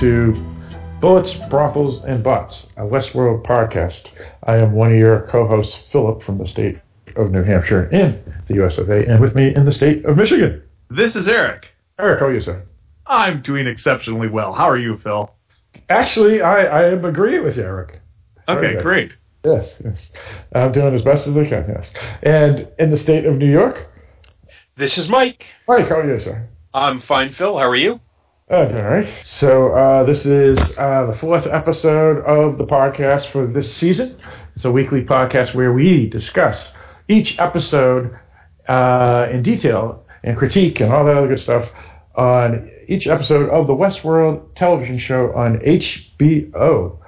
welcome to Bullets, Brothels, and Bots, a Westworld podcast. I am one of your co-hosts, Philip, from the state of New Hampshire in the US of A, and with me in the state of Michigan. This is Eric. Eric, how are you, sir? I'm doing exceptionally well. How are you, Phil? Actually, I, I am agreeing with you, Eric. Okay, good. great. Yes, yes. I'm doing as best as I can, yes. And in the state of New York, This is Mike. Mike, how are you, sir? I'm fine, Phil. How are you? All right. So uh, this is uh, the fourth episode of the podcast for this season. It's a weekly podcast where we discuss each episode uh, in detail and critique and all that other good stuff on each episode of the Westworld television show on HBO.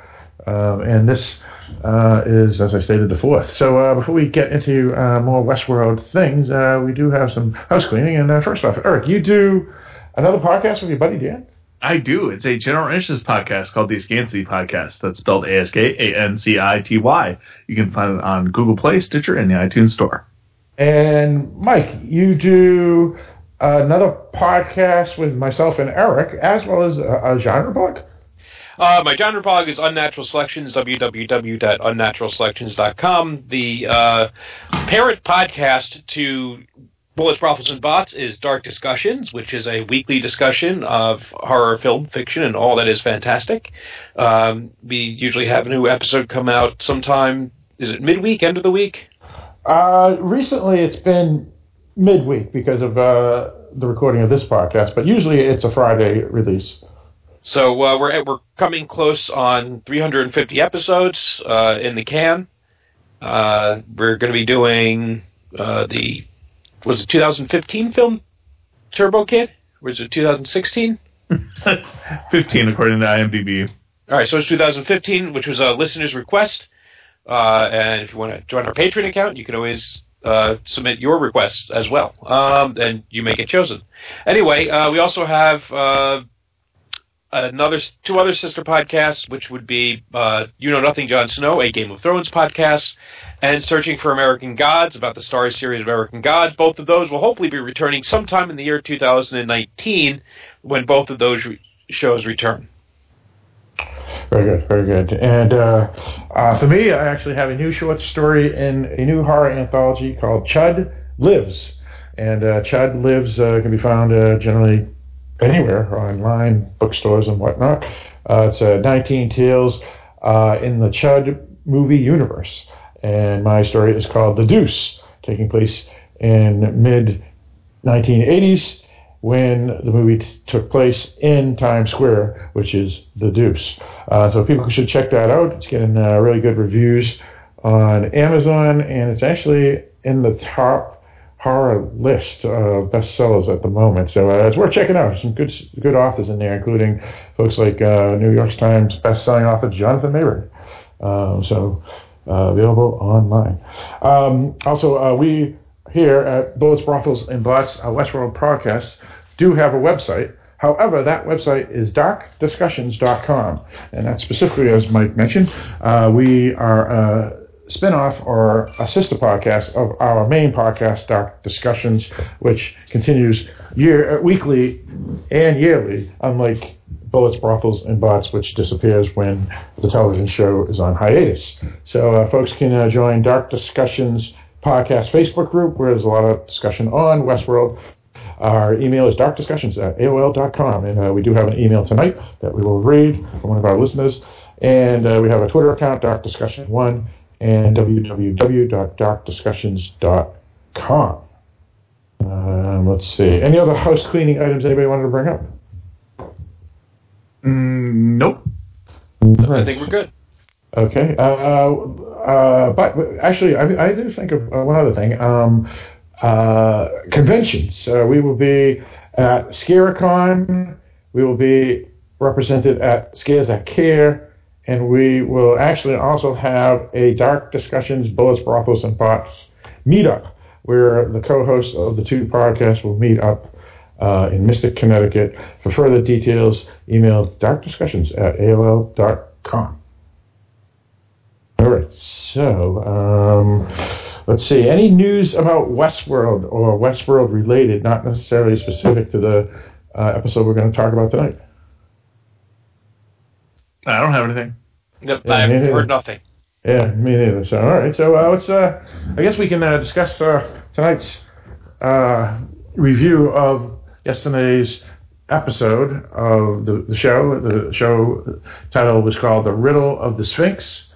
Um, and this uh, is, as I stated, the fourth. So uh, before we get into uh, more Westworld things, we do have some house cleaning. And first off, Eric, you do another podcast with your buddy Dan? I do. It's a general interest podcast called the Askancity Podcast. That's spelled A S K A N C I T Y. You can find it on Google Play, Stitcher, and the iTunes Store. And Mike, you do another podcast with myself and Eric, as well as a, a genre blog. Uh, my genre blog is Unnatural Selections, www.unnaturalselections.com. The uh, parent podcast to Bullets, Brothels, and Bots is Dark Discussions, which is a weekly discussion of horror, film, fiction, and all that is fantastic. Um, we usually have a new episode come out sometime, is it midweek, end of the week? Uh, recently, it's been midweek because of uh, the recording of this podcast, but usually it's a Friday release. So uh, we're we're coming close on 350 episodes uh, in the can. Uh, we're going to be doing uh, the was it 2015 film Turbo Kid? Was it 2016? 15 according to IMDb. All right, so it's 2015, which was a listener's request. Uh, and if you want to join our Patreon account, you can always uh, submit your request as well, um, and you may get chosen. Anyway, uh, we also have uh, another two other sister podcasts, which would be uh, You Know Nothing, Jon Snow, a Game of Thrones podcast, and Searching for American Gods about the Star series of American Gods. Both of those will hopefully be returning sometime in the year 2019 when both of those re- shows return. Very good, very good. And uh, uh, for me, I actually have a new short story in a new horror anthology called Chud Lives. And uh, Chud Lives uh, can be found uh, generally anywhere online, bookstores and whatnot. Uh, it's uh, 19 tales uh, in the Chud movie universe. And my story is called The Deuce, taking place in mid 1980s when the movie t- took place in Times Square, which is The Deuce. Uh, so people should check that out. It's getting uh, really good reviews on Amazon, and it's actually in the top horror list of bestsellers at the moment. So uh, it's worth checking out. Some good good authors in there, including folks like uh, New York Times bestselling author Jonathan Maberry. Um, so uh, available online. Um, also, uh, we here at Bullets, Brothels, and Bots, a Westworld podcast, do have a website. However, that website is darkdiscussions.com, and that's specifically, as Mike mentioned, uh, we are a spin-off or a sister podcast of our main podcast, Dark Discussions, which continues year uh, weekly and yearly, unlike Bullets, Brothels, and Bots, which disappears when the television show is on hiatus. So uh, folks can uh, join Dark Discussions podcast Facebook group where there's a lot of discussion on Westworld. Our email is darkdiscussions at AOL.com, and uh, we do have an email tonight that we will read from one of our listeners. And uh, we have a Twitter account, Dark Discussion One, and www.darkdiscussions.com. Um, let's see. Any other house cleaning items anybody wanted to bring up? Mm, nope. I think we're good. Okay. Uh, uh, but actually, I, I do think of uh, one other thing. Um, uh, conventions. Uh, we will be at Scaricon. We will be represented at Scares That Care. And we will actually also have a Dark Discussions, Bullets, Brothels, and Bots meetup where the co-hosts of the two podcasts will meet up uh, in Mystic, Connecticut. For further details, email darkdiscussions at AOL.com. All right, so um, let's see. Any news about Westworld or Westworld related, not necessarily specific to the uh, episode we're going to talk about tonight? I don't have anything. Yep, Yeah, I've heard nothing. Yeah, me neither. So, all right. So, uh, let's. Uh, I guess we can uh, discuss uh, tonight's uh, review of yesterday's episode of the, the show. The show title was called "The Riddle of the Sphinx,"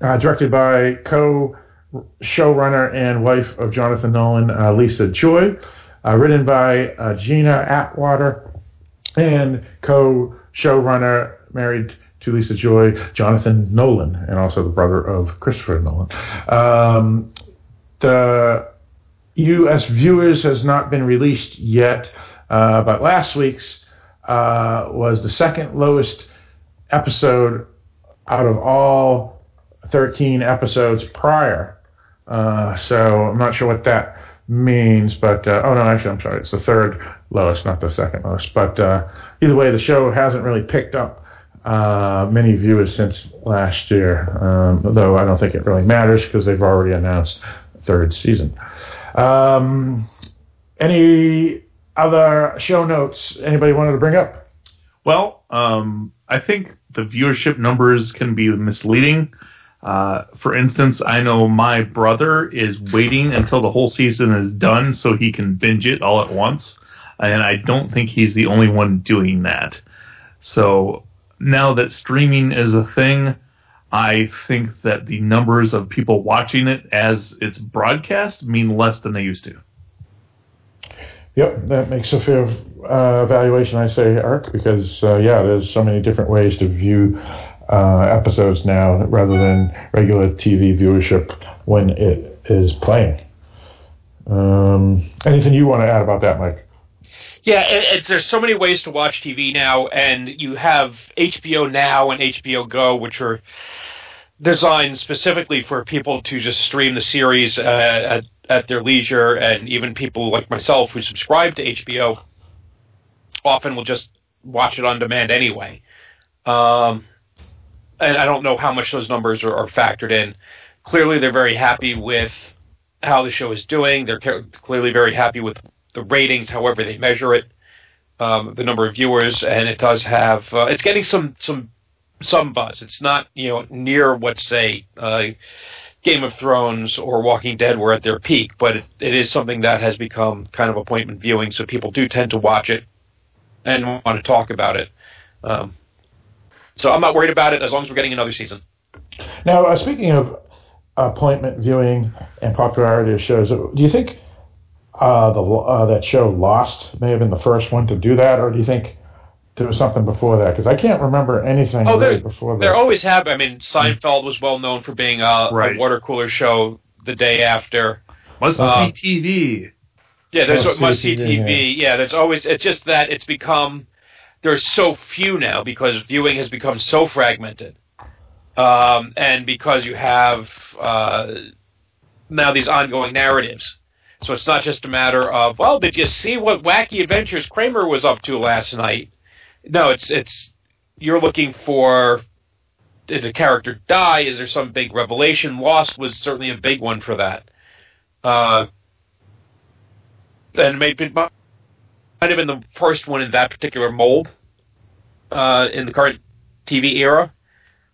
uh, directed by co showrunner and wife of Jonathan Nolan, uh, Lisa Joy, uh, written by uh, Gina Atwater, and co showrunner married to Lisa Joy, Jonathan Nolan, and also the brother of Christopher Nolan. Um, the U.S. viewers has not been released yet, uh, but last week's uh, was the second lowest episode out of all 13 episodes prior. Uh, so I'm not sure what that means, but uh, oh no, actually I'm sorry, it's the third lowest, not the second lowest. But uh, either way, the show hasn't really picked up uh, many viewers since last year, um, though I don't think it really matters because they've already announced third season. Um, any other show notes anybody wanted to bring up? Well, um, I think the viewership numbers can be misleading. Uh, for instance, I know my brother is waiting until the whole season is done so he can binge it all at once, and I don't think he's the only one doing that. So now that streaming is a thing, I think that the numbers of people watching it as it's broadcast mean less than they used to. Yep, that makes a fair uh, evaluation, I say, Eric, because uh, yeah, there's so many different ways to view uh, episodes now rather than regular TV viewership when it is playing. Um, anything you want to add about that, Mike? Yeah, it, there's so many ways to watch TV now, and you have HBO Now and HBO Go, which are designed specifically for people to just stream the series uh, at at their leisure, and even people like myself who subscribe to HBO often will just watch it on demand anyway. Um, and I don't know how much those numbers are, are factored in. Clearly, they're very happy with how the show is doing. They're clearly very happy with the ratings, however they measure it, um, the number of viewers, and it does have. Uh, it's getting some some some buzz. It's not you know near what say uh, Game of Thrones or Walking Dead were at their peak, but it, it is something that has become kind of appointment viewing. So people do tend to watch it and want to talk about it. Um, so I'm not worried about it as long as we're getting another season. Now, uh, speaking of appointment viewing and popularity of shows, do you think uh, the uh, that show Lost may have been the first one to do that, or do you think there was something before that? Because I can't remember anything Oh, really before that. There always have. I mean, Seinfeld was well known for being a, Right. a water cooler show the day after. Must Uh, be TV. Yeah, there's Must must see see TV, TV. Yeah, there's always. It's just that it's become there's so few now because viewing has become so fragmented, um, and because you have uh, now these ongoing narratives. So it's not just a matter of well, did you see what wacky adventures Kramer was up to last night? No, it's it's you're looking for did a character die? Is there some big revelation? Lost was certainly a big one for that. Uh, and maybe might have been the first one in that particular mold uh, in the current TV era,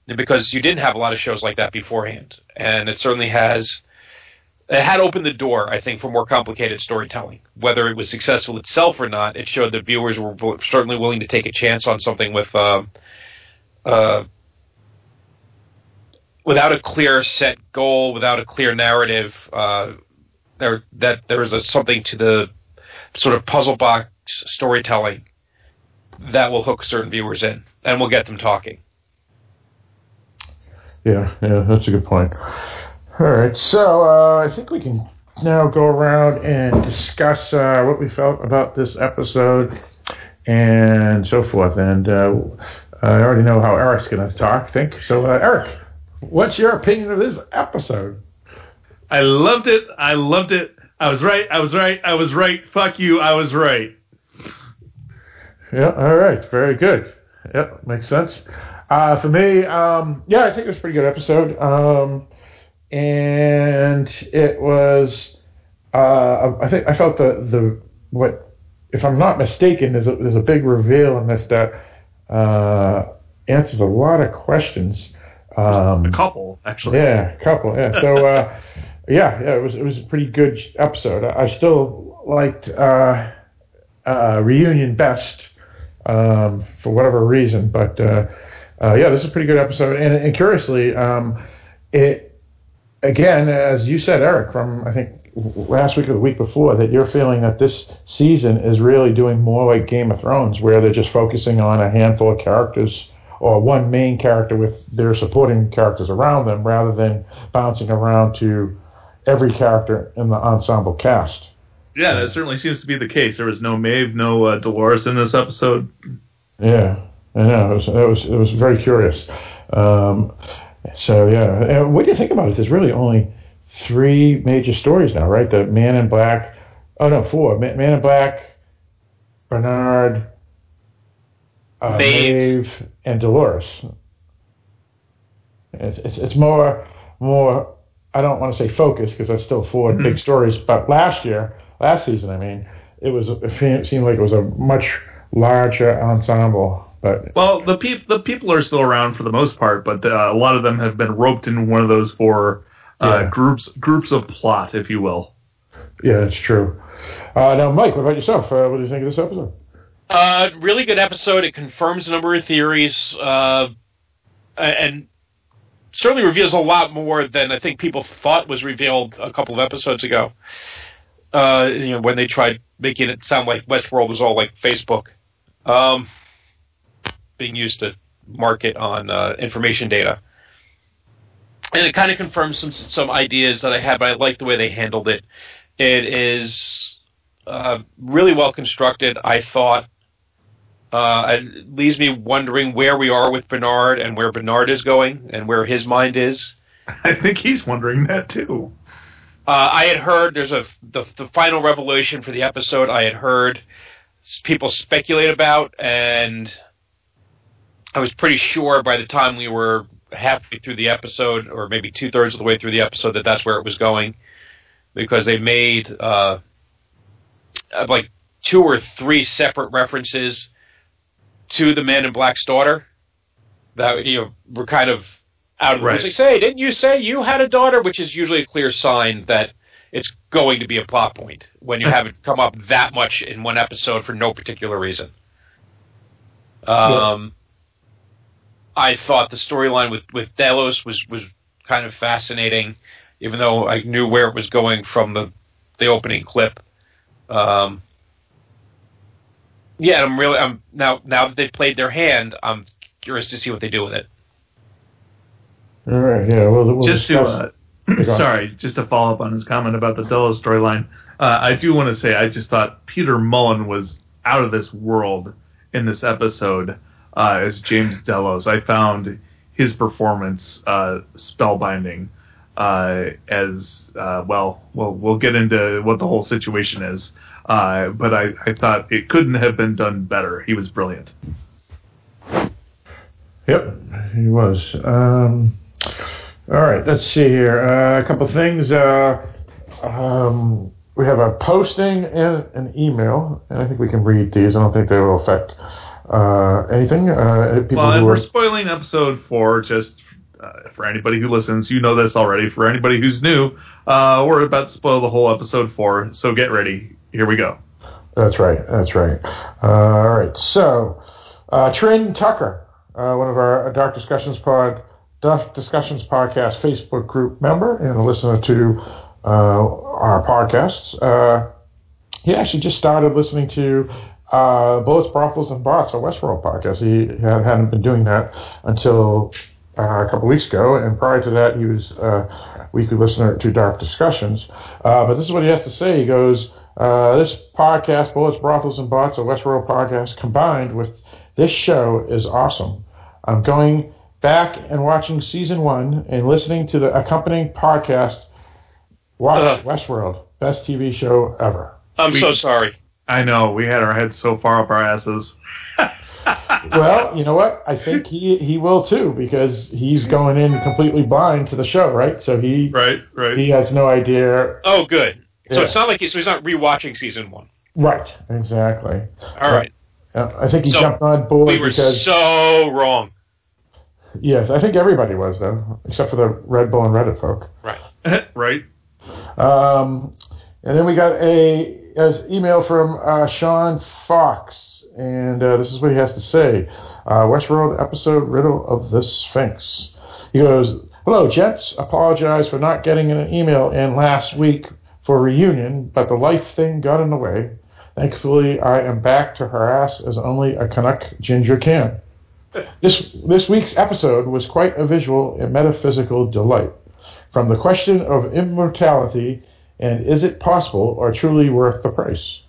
because you didn't have a lot of shows like that beforehand, and it certainly has. It had opened the door, I think, for more complicated storytelling. Whether it was successful itself or not, it showed that viewers were certainly willing to take a chance on something with, uh, uh, without a clear set goal, without a clear narrative. Uh, there, that there was a, something to the sort of puzzle box storytelling that will hook certain viewers in and will get them talking. Yeah, yeah, that's a good point. All right, so uh, I think we can now go around and discuss uh, what we felt about this episode and so forth. And uh, I already know how Eric's going to talk. Think so, uh, Eric. What's your opinion of this episode? I loved it. I loved it. I was right. I was right. I was right. Fuck you. I was right. Yeah, all right, very good. Yeah, makes sense. Uh, for me, um, yeah, I think it was a pretty good episode. Um, and it was, uh, I think I felt the the what, if I'm not mistaken, there's a there's a big reveal in this that uh, answers a lot of questions. Um, a couple, actually. Yeah, a couple. Yeah. So, uh, yeah, yeah, it was it was a pretty good episode. I, I still liked uh, uh, reunion best um, for whatever reason, but uh, uh, yeah, this is a pretty good episode. And, and curiously, um, it again, as you said, Eric, from I think last week or the week before, that you're feeling that this season is really doing more like Game of Thrones, where they're just focusing on a handful of characters or one main character with their supporting characters around them, rather than bouncing around to every character in the ensemble cast. Yeah, that certainly seems to be the case. There was no Maeve, no uh, Dolores in this episode. Yeah, I know. It was it was, it was very curious. Um, so yeah, and what do you think about it? There's really only three major stories now, right? The Man in Black. Oh no, four. Man, Man in Black, Bernard, uh, Maeve. And Dolores. It's, it's it's more more. I don't want to say focus because that's still 4 Mhm. big stories. But last year, last season, I mean, it was it seemed like it was a much larger ensemble. But Well, the peop- the people are still around for the most part, but uh, a lot of them have been roped in one of those four uh, Yeah. groups groups of plot, if you will. yeah, that's true. Uh, now, Mike, what about yourself? Uh, what do you think of this episode? Uh, really good episode. It confirms a number of theories, uh, and certainly reveals a lot more than I think people thought was revealed a couple of episodes ago. Uh, you know, when they tried making it sound like Westworld was all like Facebook, um, being used to market on uh, information data. And it kind of confirms some some ideas that I had, but I like the way they handled it. It is uh, really well constructed. I thought uh, it leaves me wondering where we are with Bernard and where Bernard is going and where his mind is. I think he's wondering that too. Uh, I had heard there's a the, the final revelation for the episode. I had heard people speculate about, and I was pretty sure by the time we were halfway through the episode, or maybe two thirds of the way through the episode, that that's where it was going, because they made uh, like two or three separate references to the Man in Black's daughter that you know were kind of out of Right. Like, say, didn't you say you had a daughter? Which is usually a clear sign that it's going to be a plot point when you have it come up that much in one episode for no particular reason. Um, I thought the storyline with with Delos was was kind of fascinating, even though I knew where it was going from the the opening clip. Um, yeah, I'm really I'm now now that they've played their hand, I'm curious to see what they do with it. All right, yeah. We'll, we'll just to uh, sorry, just to follow up on his comment about the Delos storyline, uh, I do want to say I just thought Peter Mullan was out of this world in this episode uh, as James Delos. I found his performance uh, spellbinding. Uh, as uh, well, well, we'll get into what the whole situation is. Uh, but I, I thought it couldn't have been done better. He was brilliant. Yep, he was. Um, all right, let's see here. Uh, a couple things. Um, we have a posting and an email, and I think we can read these. I don't think they will affect uh, anything. Uh, people Well, and who we're spoiling episode four just uh, for anybody who listens. You know this already. For anybody who's new, uh, we're about to spoil the whole episode four, so get ready. Here we go. That's right. That's right. Uh, all right. So, uh, Trin Tucker, uh, one of our Dark Discussions pod, Dark Discussions podcast Facebook group member and a listener to uh, our podcasts. Uh, he actually just started listening to uh, Bullets, Brothels, and Bots, a Westworld podcast. He had, hadn't been doing that until uh, a couple weeks ago, and prior to that, he was uh, weekly listener to Dark Discussions. Uh, but this is what he has to say. He goes, uh, "This podcast, Bullets, Brothels, and Bots, a Westworld podcast, combined with this show is awesome. I'm going back and watching season one and listening to the accompanying podcast. Watch Ugh. Westworld, best TV show ever." I'm We- so sorry. I know we had our heads so far up our asses. well, you know what? I think he he will too because he's going in completely blind to the show, right? So he right, right. he has no idea. Oh, good. So Yeah. it's not like he, so he's not rewatching season one. Right, exactly. All right. Yeah, I think he So, jumped on board We were because so wrong. Yes, I think everybody was though, except for the Red Bull and Reddit folk. Right. right. Um, and then we got a, a email from uh, Sean Fox, and uh, this is what he has to say. Uh, Westworld episode Riddle of the Sphinx. He goes, "Hello, gents. Apologize for not getting an email in last week for reunion, but the life thing got in the way. Thankfully, I am back to harass as only a Canuck ginger can." This, this week's episode was quite a visual and metaphysical delight. From the question of immortality and is it possible or truly worth the price?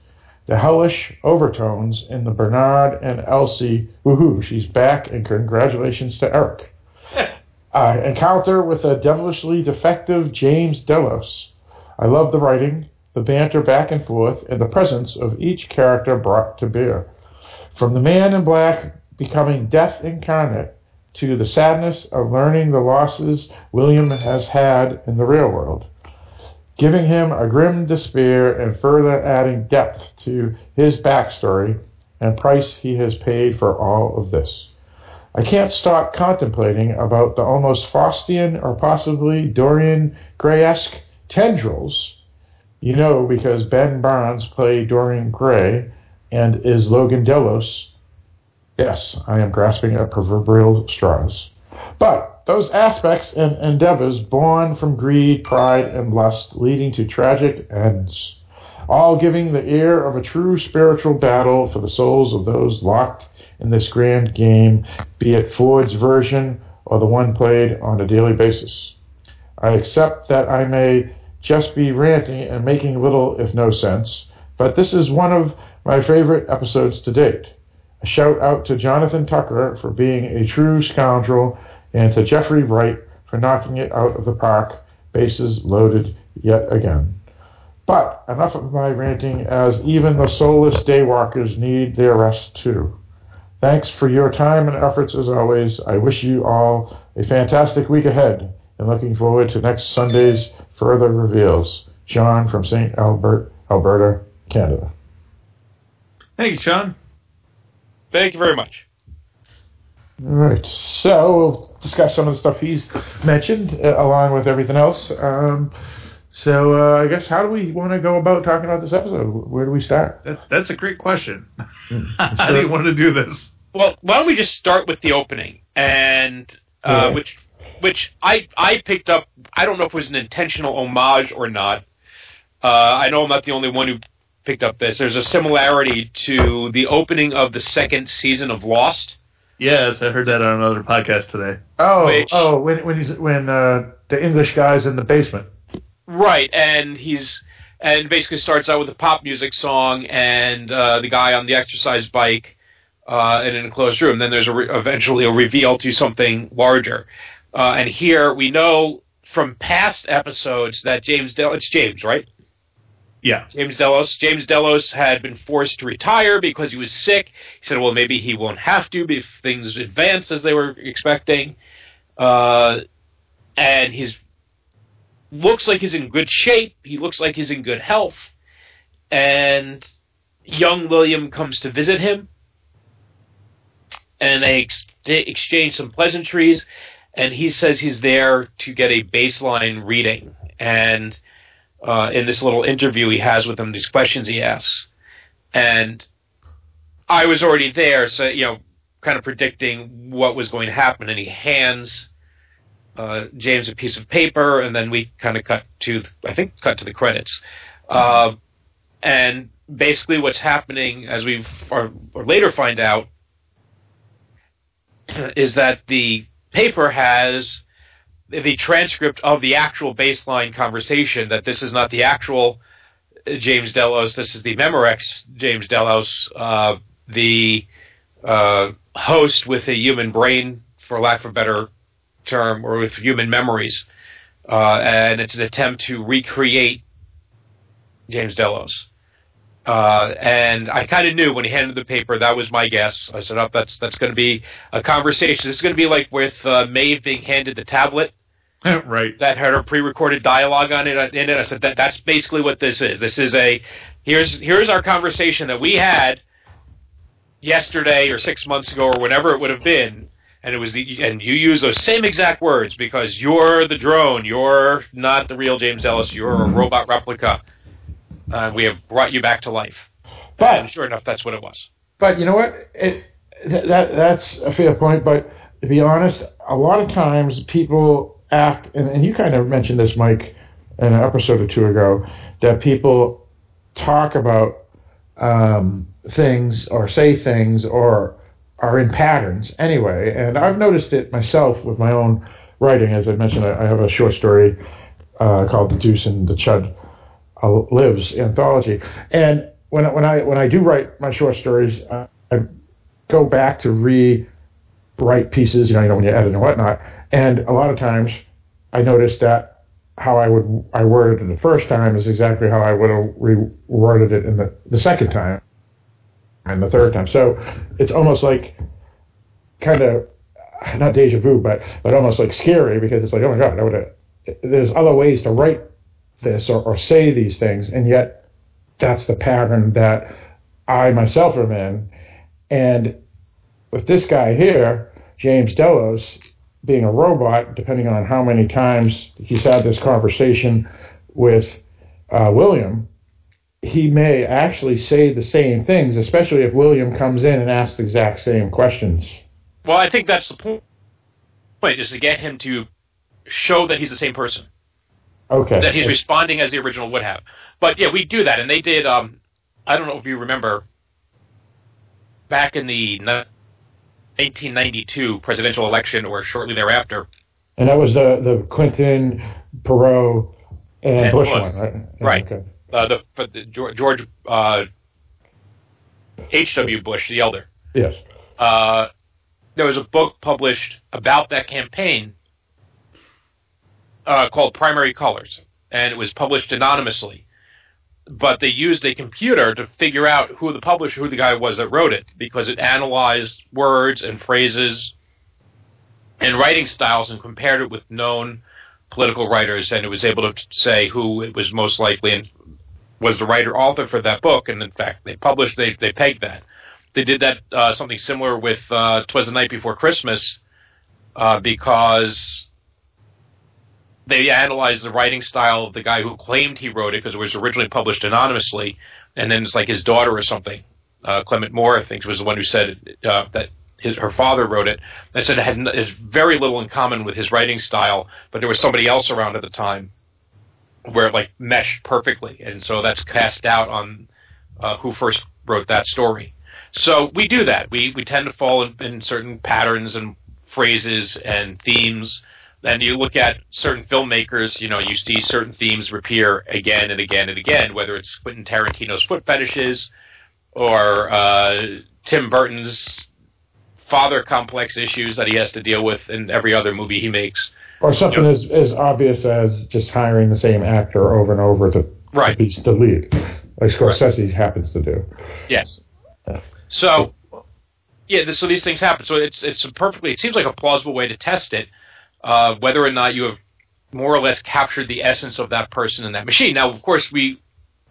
The hellish overtones in the Bernard and Elsie, woohoo, she's back, and congratulations to Eric. uh, encounter with a devilishly defective James Delos. I love the writing, the banter back and forth, and the presence of each character brought to bear. From the man in black becoming death incarnate to the sadness of learning the losses William has had in the real world, giving him a grim despair and further adding depth to his backstory and price he has paid for all of this. I can't stop contemplating about the almost Faustian or possibly Dorian Gray-esque tendrils, you know, because Ben Barnes played Dorian Gray and is Logan Delos Yes, I am grasping at proverbial straws. But those aspects and endeavors born from greed, pride, and lust, leading to tragic ends, all giving the air of a true spiritual battle for the souls of those locked in this grand game, be it Ford's version or the one played on a daily basis. I accept that I may just be ranting and making little, if no sense, but this is one of my favorite episodes to date. A shout out to Jonathan Tucker for being a true scoundrel and to Jeffrey Wright for knocking it out of the park, bases loaded yet again. But enough of my ranting, as even the soulless daywalkers need their rest too. Thanks for your time and efforts as always. I wish you all a fantastic week ahead and looking forward to next Sunday's further reveals. John from St. Albert, Alberta, Canada. Thank you, Sean. Thank you very much. All right, so we'll discuss some of the stuff he's mentioned uh, along with everything else. Um, so uh, I guess how do we want to go about talking about this episode? Where do we start? That, that's a great question. Mm. How do you want to do this? Well, why don't we just start with the opening and uh, Yeah. which which I I picked up. I don't know if it was an intentional homage or not. Uh, I know I'm not the only one who picked up this. There's a similarity to the opening of the second season of Lost. Yes, I heard that on another podcast today. Oh, Which- oh, when when he's when uh, the English guy's in the basement. Right, and he's and basically starts out with a pop music song and uh, the guy on the exercise bike uh, in an enclosed room. Then there's a re- eventually a reveal to something larger. Uh, and here we know from past episodes that James Del it's James right Yeah. James Delos James Delos had been forced to retire because he was sick. He said, well maybe he won't have to if things advance as they were expecting. Uh, and he's looks like he's in good shape. He looks like he's in good health. And young William comes to visit him. And they ex- exchange some pleasantries. And he says he's there to get a baseline reading. And uh, in this little interview he has with him, these questions he asks. And I was already there, so, you know, kind of predicting what was going to happen. And he hands uh, James a piece of paper, and then we kind of cut to, I think, cut to the credits. Uh, and basically, what's happening, as we or, or later find out, is that the paper has the transcript of the actual baseline conversation. That this is not the actual James Delos. This is the Memorex James Delos, uh, the uh, host with a human brain, for lack of a better term, or with human memories. Uh, and it's an attempt to recreate James Delos. Uh, and I kind of knew when he handed the paper that was my guess. I said, "Oh, that's that's going to be a conversation. This is going to be like with uh, Maeve being handed the tablet right. that had a pre-recorded dialogue on it. In it, I said that that's basically what this is. This is a here's here's our conversation that we had yesterday or six months ago or whenever it would have been, and it was the and you use those same exact words because you're the drone, you're not the real James Delos, you're a robot replica. Uh, we have brought you back to life. But and sure enough, that's what it was. But you know what? It, that that's a fair point. But to be honest, a lot of times people act, and, and you kind of mentioned this, Mike, in an episode or two ago, that people talk about um, things or say things or are in patterns anyway. And I've noticed it myself with my own writing. As I mentioned, I, I have a short story uh, called "The Deuce and the Chud uh, Lives" anthology, and when when I when I do write my short stories, I, I go back to rewrite pieces. You know, you know when you edit and whatnot, and a lot of times I noticed that how I would I worded it the first time is exactly how I would have reworded it in the the second time and the third time. So it's almost like kind of not deja vu, but but almost like scary because it's like oh my god, I would have. There's other ways to write this or, or say these things, and yet that's the pattern that I myself am in. And with this guy here, James Delos, being a robot, depending on how many times he's had this conversation with uh, William, he may actually say the same things, especially if William comes in and asks the exact same questions. Well, I think that's the point, is to get him to show that he's the same person. Okay. That he's responding as the original would have. But yeah, we do that, and they did. Um, I don't know if you remember back in the 1992 presidential election or shortly thereafter. And that was the the Clinton, Perot, and, and Bush, Bush, one, right? Right. Okay. Uh, the, the, George uh, H.W. Bush, the elder. Yes. Uh, there was a book published about that campaign uh, called Primary Colors, and it was published anonymously. But they used a computer to figure out who the publisher, who the guy was that wrote it, because it analyzed words and phrases and writing styles and compared it with known political writers, and it was able to say who it was most likely and was the writer author for that book. And in fact, they published, they they pegged that. They did that uh, something similar with uh, "Twas the Night Before Christmas," uh, because they analyzed the writing style of the guy who claimed he wrote it because it was originally published anonymously, and then it's like his daughter or something. Uh, Clement Moore, I think, was the one who said uh, that his, her father wrote it. They said it had it very little in common with his writing style, but there was somebody else around at the time where it like meshed perfectly, and so that's cast doubt on uh, who first wrote that story. So we do that. We we tend to fall in, in certain patterns and phrases and themes and you look at certain filmmakers, you know, you see certain themes reappear again and again and again, whether it's Quentin Tarantino's foot fetishes or uh, Tim Burton's father complex issues that he has to deal with in every other movie he makes. Or something you know, as, as obvious as just hiring the same actor over and over to, right. to be the lead, like Scorsese right. happens to do. Yes. So, yeah, so these things happen. So it's it's perfectly. It seems like a plausible way to test it uh, whether or not you have more or less captured the essence of that person in that machine. Now, of course, we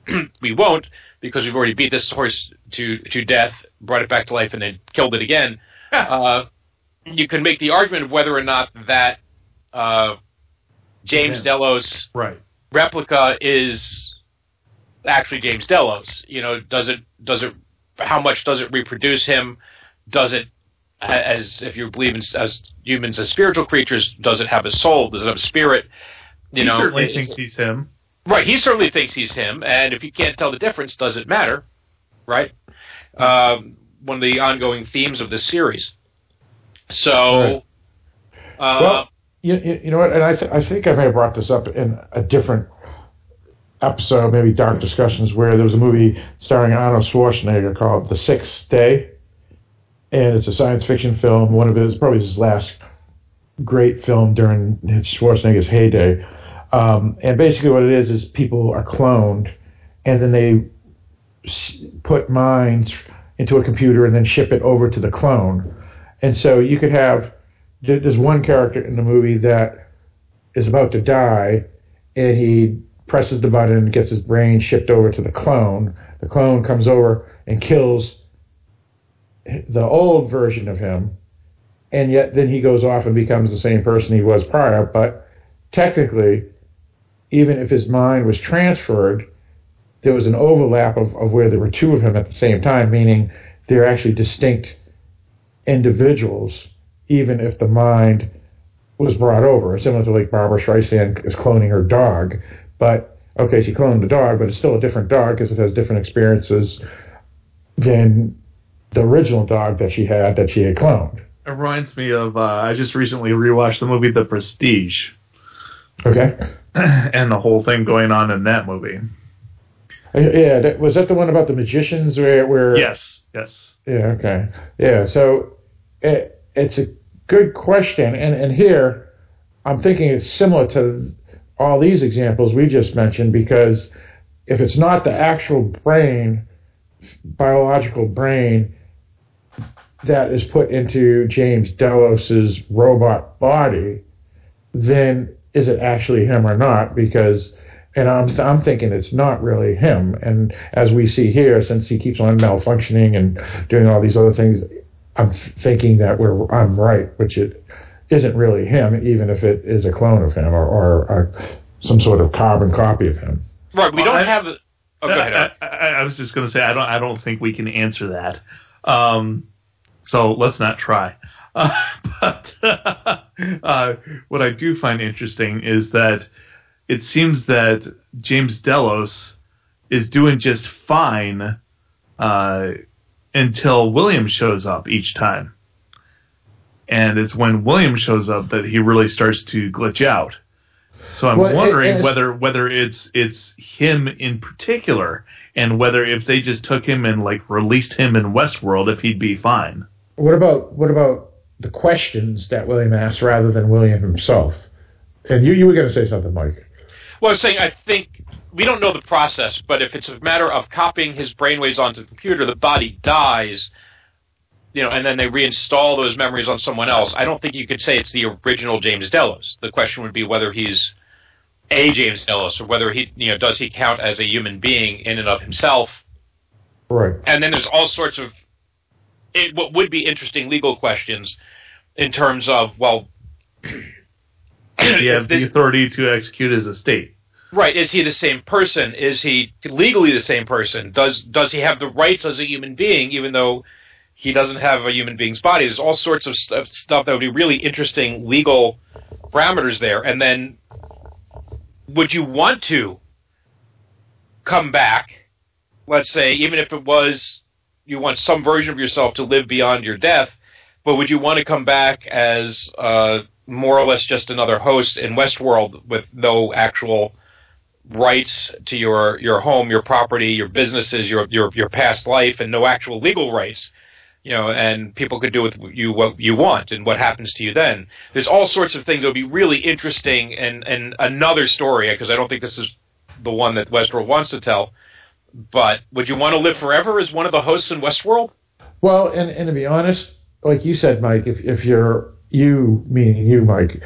we won't because we've already beat this horse to to death, brought it back to life, and then killed it again. uh, you can make the argument of whether or not that uh, James yeah. Delos right. replica is actually James Delos. You know, does it does it how much does it reproduce him? Does it as if you believe in as humans as spiritual creatures, does it have a soul? Does it have a spirit? You he know, certainly thinks he's him. Right, he certainly thinks he's him, and if you can't tell the difference, does it matter? Right. Um, one of the ongoing themes of this series. So, right. uh, well, you, you know what? And I th- I think I may have brought this up in a different episode, maybe Dark Discussions, where there was a movie starring Arnold Schwarzenegger called The Sixth Day and it's a science fiction film. One of his probably his last great film during Schwarzenegger's heyday. Um, and basically, what it is is people are cloned, and then they put minds into a computer and then ship it over to the clone. And so you could have there's one character in the movie that is about to die, and he presses the button and gets his brain shipped over to the clone. The clone comes over and kills the old version of him and yet then he goes off and becomes the same person he was prior. But technically, even if his mind was transferred, there was an overlap of, of where there were two of him at the same time, meaning they're actually distinct individuals, even if the mind was brought over. Similar to like Barbra Streisand is cloning her dog, but okay, she cloned the dog, but it's still a different dog because it has different experiences than the original dog that she had that she had cloned. It reminds me of uh, I just recently rewatched the movie The Prestige. Okay. and the whole thing going on in that movie. Uh, yeah, that, was that the one about the magicians where? where yes. Yes. Yeah. Okay. Yeah. So it, it's a good question, and and here I'm thinking it's similar to all these examples we just mentioned because if it's not the actual brain, biological brain that is put into James Delos's robot body, then is it actually him or not? Because and I'm I'm thinking it's not really him. And as we see here, since he keeps on malfunctioning and doing all these other things, I'm thinking that we're I'm right, which it isn't really him, even if it is a clone of him or, or, or some sort of carbon copy of him. Right. We well, don't I, have. A, oh, go ahead. I, I, I, was just going to say I don't. I don't think we can answer that. Um, so let's not try. Uh, but uh, what I do find interesting is that it seems that James Delos is doing just fine uh, until William shows up each time. And it's when William shows up that he really starts to glitch out. So I'm well, wondering it, whether whether it's it's him in particular, and whether if they just took him and like released him in Westworld, if he'd be fine. What about what about the questions that William asked rather than William himself? And you you were going to say something, Mike. Well, I was saying I think we don't know the process, but if it's a matter of copying his brainwaves onto the computer, the body dies, you know, and then they reinstall those memories on someone else. I don't think you could say it's the original James Delos. The question would be whether he's a James Delos or whether he, you know, does he count as a human being in and of himself? Right. And then there's all sorts of it, what would be interesting legal questions in terms of well. he have the authority to execute his estate. Right. Is he the same person? Is he legally the same person? Does does he have the rights as a human being, even though he doesn't have a human being's body? There's all sorts of stuff, stuff that would be really interesting legal parameters there. And then, would you want to come back? Let's say, even if it was you want some version of yourself to live beyond your death, but would you want to come back as uh, more or less just another host in Westworld with no actual rights to your your home, your property, your businesses, your your your past life, and no actual legal rights. You know, and people could do with you what you want, and what happens to you then. There's all sorts of things that would be really interesting, and and another story because I don't think this is the one that Westworld wants to tell. But would you want to live forever as one of the hosts in Westworld? Well, and and to be honest, like you said, Mike, if if you're you, meaning you, Mike,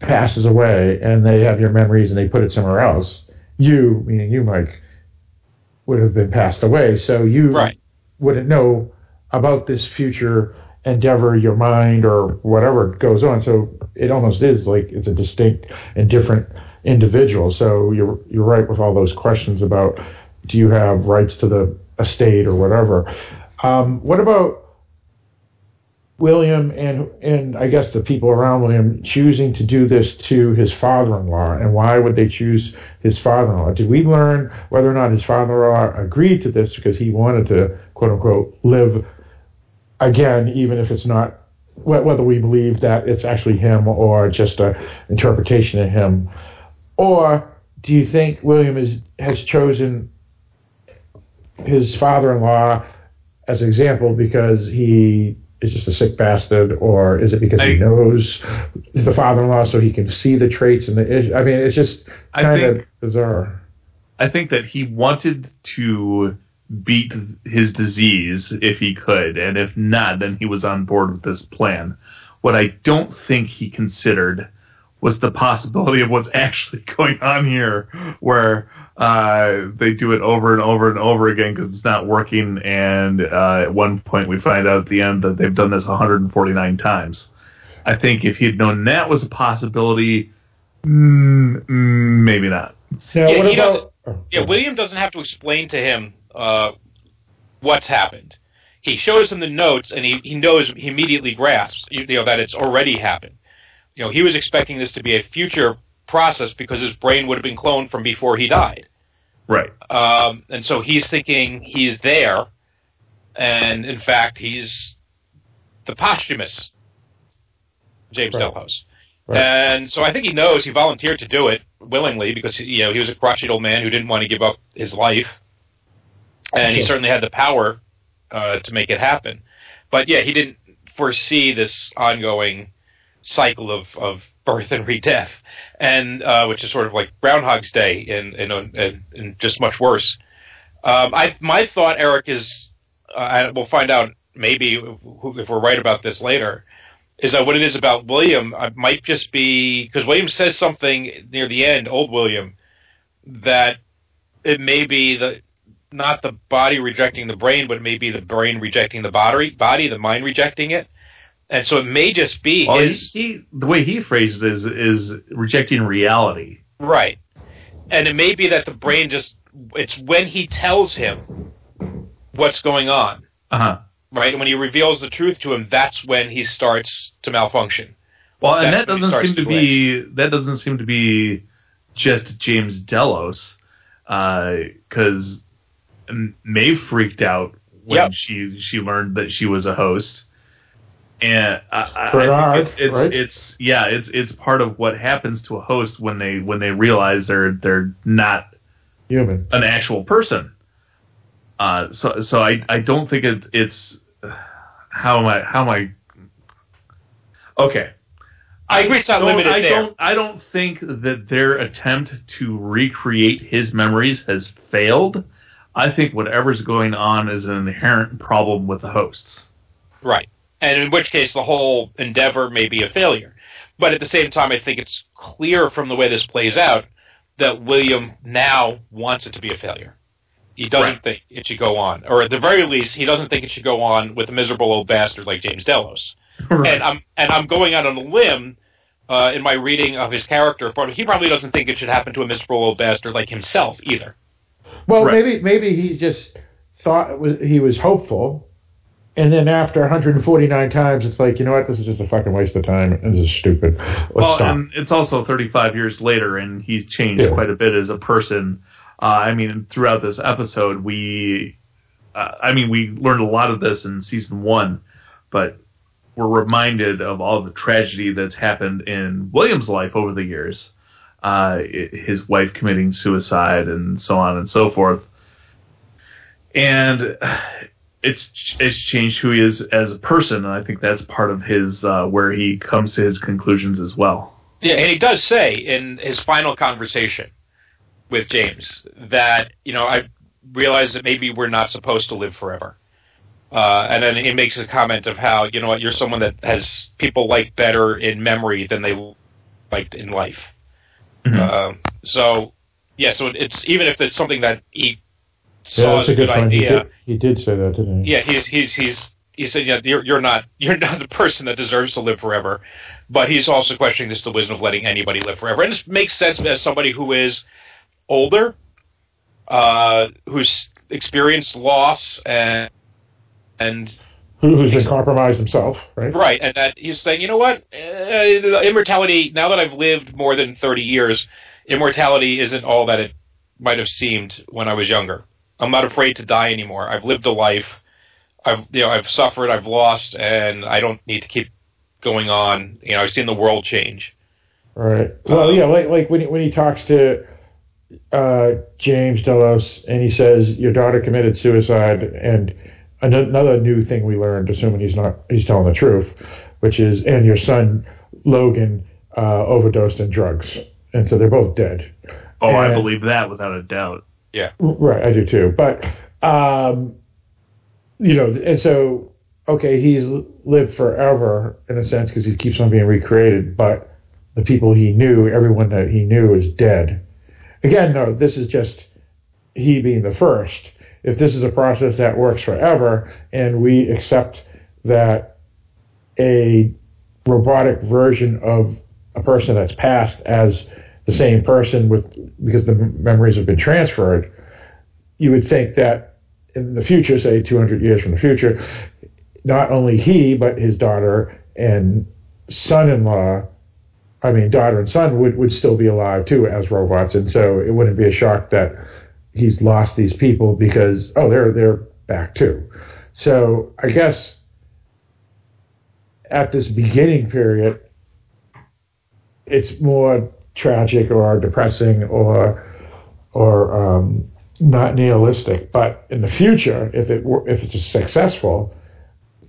passes away and they have your memories and they put it somewhere else, you, meaning you, Mike, would have been passed away. So you right. wouldn't know about this future endeavor, your mind, or whatever goes on. So it almost is like it's a distinct and different individual. So you're you're right with all those questions about do you have rights to the estate or whatever. Um, what about William and and I guess the people around William choosing to do this to his father-in-law, and why would they choose his father-in-law? Did we learn whether or not his father-in-law agreed to this because he wanted to quote unquote live again, even if it's not whether we believe that it's actually him or just a interpretation of him, or do you think William is has chosen his father-in-law as an example because he is just a sick bastard, or is it because I, he knows the father-in-law so he can see the traits and the? I mean, it's just kind of bizarre. I think that he wanted to beat his disease if he could, and if not, then he was on board with this plan. What I don't think he considered was the possibility of what's actually going on here, where uh, they do it over and over and over again because it's not working. And uh, at one point, we find out at the end that they've done this 149 times. I think if he'd known that was a possibility, mm, mm, maybe not. Now, Yeah, what he about? doesn't- Yeah, William doesn't have to explain to him uh, what's happened. He shows him the notes, and he, he knows he immediately grasps you know that it's already happened. You know, he was expecting this to be a future process because his brain would have been cloned from before he died. Right. Um, and so he's thinking he's there, and in fact, he's the posthumous James Right. Delos. Right. And so I think he knows he volunteered to do it willingly because you know he was a crotchety old man who didn't want to give up his life, and he certainly had the power uh, to make it happen. But yeah, he didn't foresee this ongoing cycle of, of birth and re-death, and uh, which is sort of like Groundhog's Day and and, just much worse. Um, I my thought, Eric, is uh, we'll find out maybe if, we're right about this later. Is that what it is about William? It might just be because William says something near the end, old William, that it may be the not the body rejecting the brain, but it may be the brain rejecting the body, body, the mind rejecting it, and so it may just be Well, his he, the way he phrased it is is rejecting reality. Right. And it may be that the brain just it's when he tells him what's going on, Uh huh. right? And when he reveals the truth to him, that's when he starts to malfunction. Well, and That's that doesn't seem to to be that doesn't seem to be just James Delos, because Maeve freaked out when Yep. she she learned that she was a host, and I, I- I think it- it's right? it's yeah it's it's part of what happens to a host when they when they realize they're they're not human. an actual person. Uh, so so I I don't think it, it's how am I how am I okay. I agree it's don't- limited I there. don't I don't think that their attempt to recreate his memories has failed. I think whatever's going on is an inherent problem with the hosts. Right. And in which case the whole endeavor may be a failure. But at the same time I think it's clear from the way this plays out that William now wants it to be a failure. He doesn't Right. think it should go on. Or at the very least, he doesn't think it should go on with a miserable old bastard like James Delos. Right. and I'm and I'm going out on a limb uh, in my reading of his character. But he probably doesn't think it should happen to a miserable old bastard like himself either. Well, Right. maybe maybe he just thought it was, he was hopeful, and then after 149 times, it's like you know what, this is just a fucking waste of time, and this is stupid. Let's well, stop. and it's also 35 years later, and he's changed Yeah. quite a bit as a person. Uh, I mean, throughout this episode, we, uh, I mean, we learned a lot of this in season one, but we're reminded of all the tragedy that's happened in William's life over the years. Uh, his wife committing suicide and so on and so forth. And it's it's changed who he is as a person, and I think that's part of his uh, where he comes to his conclusions as well. Yeah, and he does say in his final conversation with James that you know I realize that maybe we're not supposed to live forever. Uh, and then he makes a comment of how you know what you're someone that has people like better in memory than they liked in life. Mhm. Uh, so yeah, so it's even if it's something that he yeah, saw that's a good good point. He idea. did, he did say that, didn't he? Yeah, he's he's he's he said, yeah, you're, you're not you're not the person that deserves to live forever, but he's also questioning this the wisdom of letting anybody live forever, and it makes sense as somebody who is older, uh, who's experienced loss and and Who, who's been compromised himself, right? right, and that he's saying, you know what, uh, immortality. Now that I've lived more than thirty years, immortality isn't all that it might have seemed when I was younger. I'm not afraid to die anymore. I've lived a life. I've you know I've suffered. I've lost, and I don't need to keep going on. You know I've seen the world change. Right. Well, Um, yeah, like like when he, when he talks to uh, James Delos and he says your daughter committed suicide, and another new thing we learned, assuming he's not he's telling the truth, which is and your son Logan uh, overdosed on drugs, and so they're both dead. Oh, I believe that without a doubt. Right, I do too. But um, you know, and so okay, he's lived forever in a sense because he keeps on being recreated. But the people he knew, everyone that he knew, is dead. Again, no, this is just he being the first, if this is a process that works forever and we accept that a robotic version of a person that's passed as the same person with because the memories have been transferred, you would think that in the future, say 200 years from the future, not only he but his daughter and son-in-law, I mean daughter and son would would still be alive too as robots, and so it wouldn't be a shock that he's lost these people because oh they're they're back too. So I guess at this beginning period, it's more tragic or depressing or or um, not nihilistic. But in the future, if it were, if it's successful,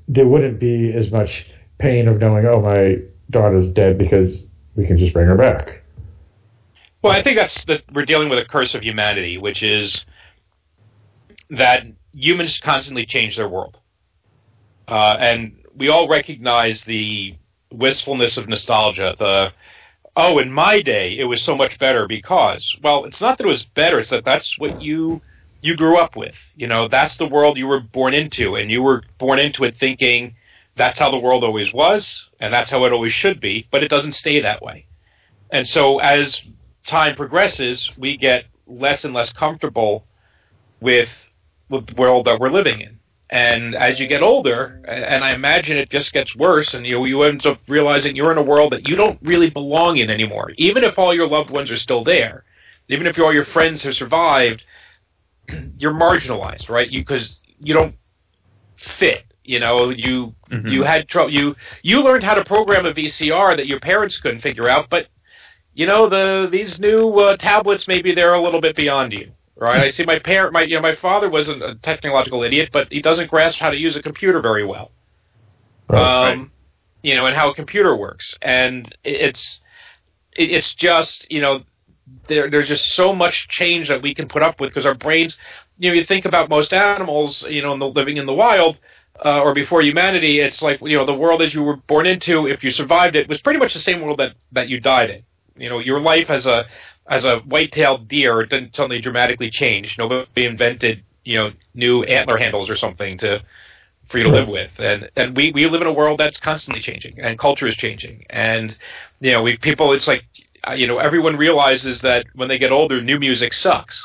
there wouldn't be as much pain of knowing, oh, my daughter's dead because we can just bring her back. Well, I think that's that we're dealing with a curse of humanity, which is that humans constantly change their world, uh, and we all recognize the wistfulness of nostalgia. The oh, in my day, it was so much better because well, it's not that it was better; it's that that's what you you grew up with. You know, that's the world you were born into, and you were born into it thinking that's how the world always was, and that's how it always should be. But it doesn't stay that way. And so, as time progresses, we get less and less comfortable with with the world that we're living in. And as you get older, and I imagine it just gets worse, and you you end up realizing you're in a world that you don't really belong in anymore. Even if all your loved ones are still there, even if all your friends have survived, you're marginalized, right? You because you don't fit. You know, you mm-hmm. you had trouble. You you learned how to program a VCR that your parents couldn't figure out, but you know the these new uh, tablets maybe they're a little bit beyond you right? I see my parent, my you know, my father wasn't a technological idiot, but he doesn't grasp how to use a computer very well. Right, um, right. You know, and how a computer works, and it's it, it's just you know there there's just so much change that we can put up with because our brains, you know, you think about most animals, you know, in the, living in the wild. Uh, or before humanity, it's like you know the world as you were born into. If you survived it, was pretty much the same world that that you died in. You know, your life as a as a white-tailed deer, it didn't suddenly dramatically change. Nobody invented, you know, new antler handles or something to for you to live with. And and we we live in a world that's constantly changing, and culture is changing. And you know, we people, it's like uh, you know, everyone realizes that when they get older, new music sucks.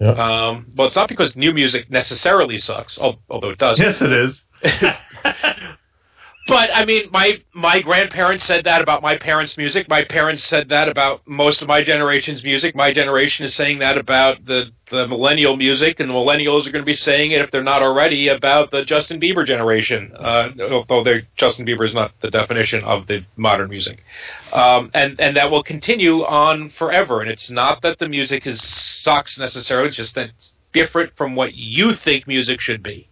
Yep. Um, well, it's not because new music necessarily sucks, although it does. Yes, it is. But I mean, my my grandparents said that about my parents' music. My parents said that about most of my generation's music. My generation is saying that about the the millennial music, and the millennials are going to be saying it if they're not already about the Justin Bieber generation. Uh, although Justin Bieber is not the definition of the modern music, um, and and that will continue on forever. And it's not that the music is sucks necessarily; it's just that it's different from what you think music should be.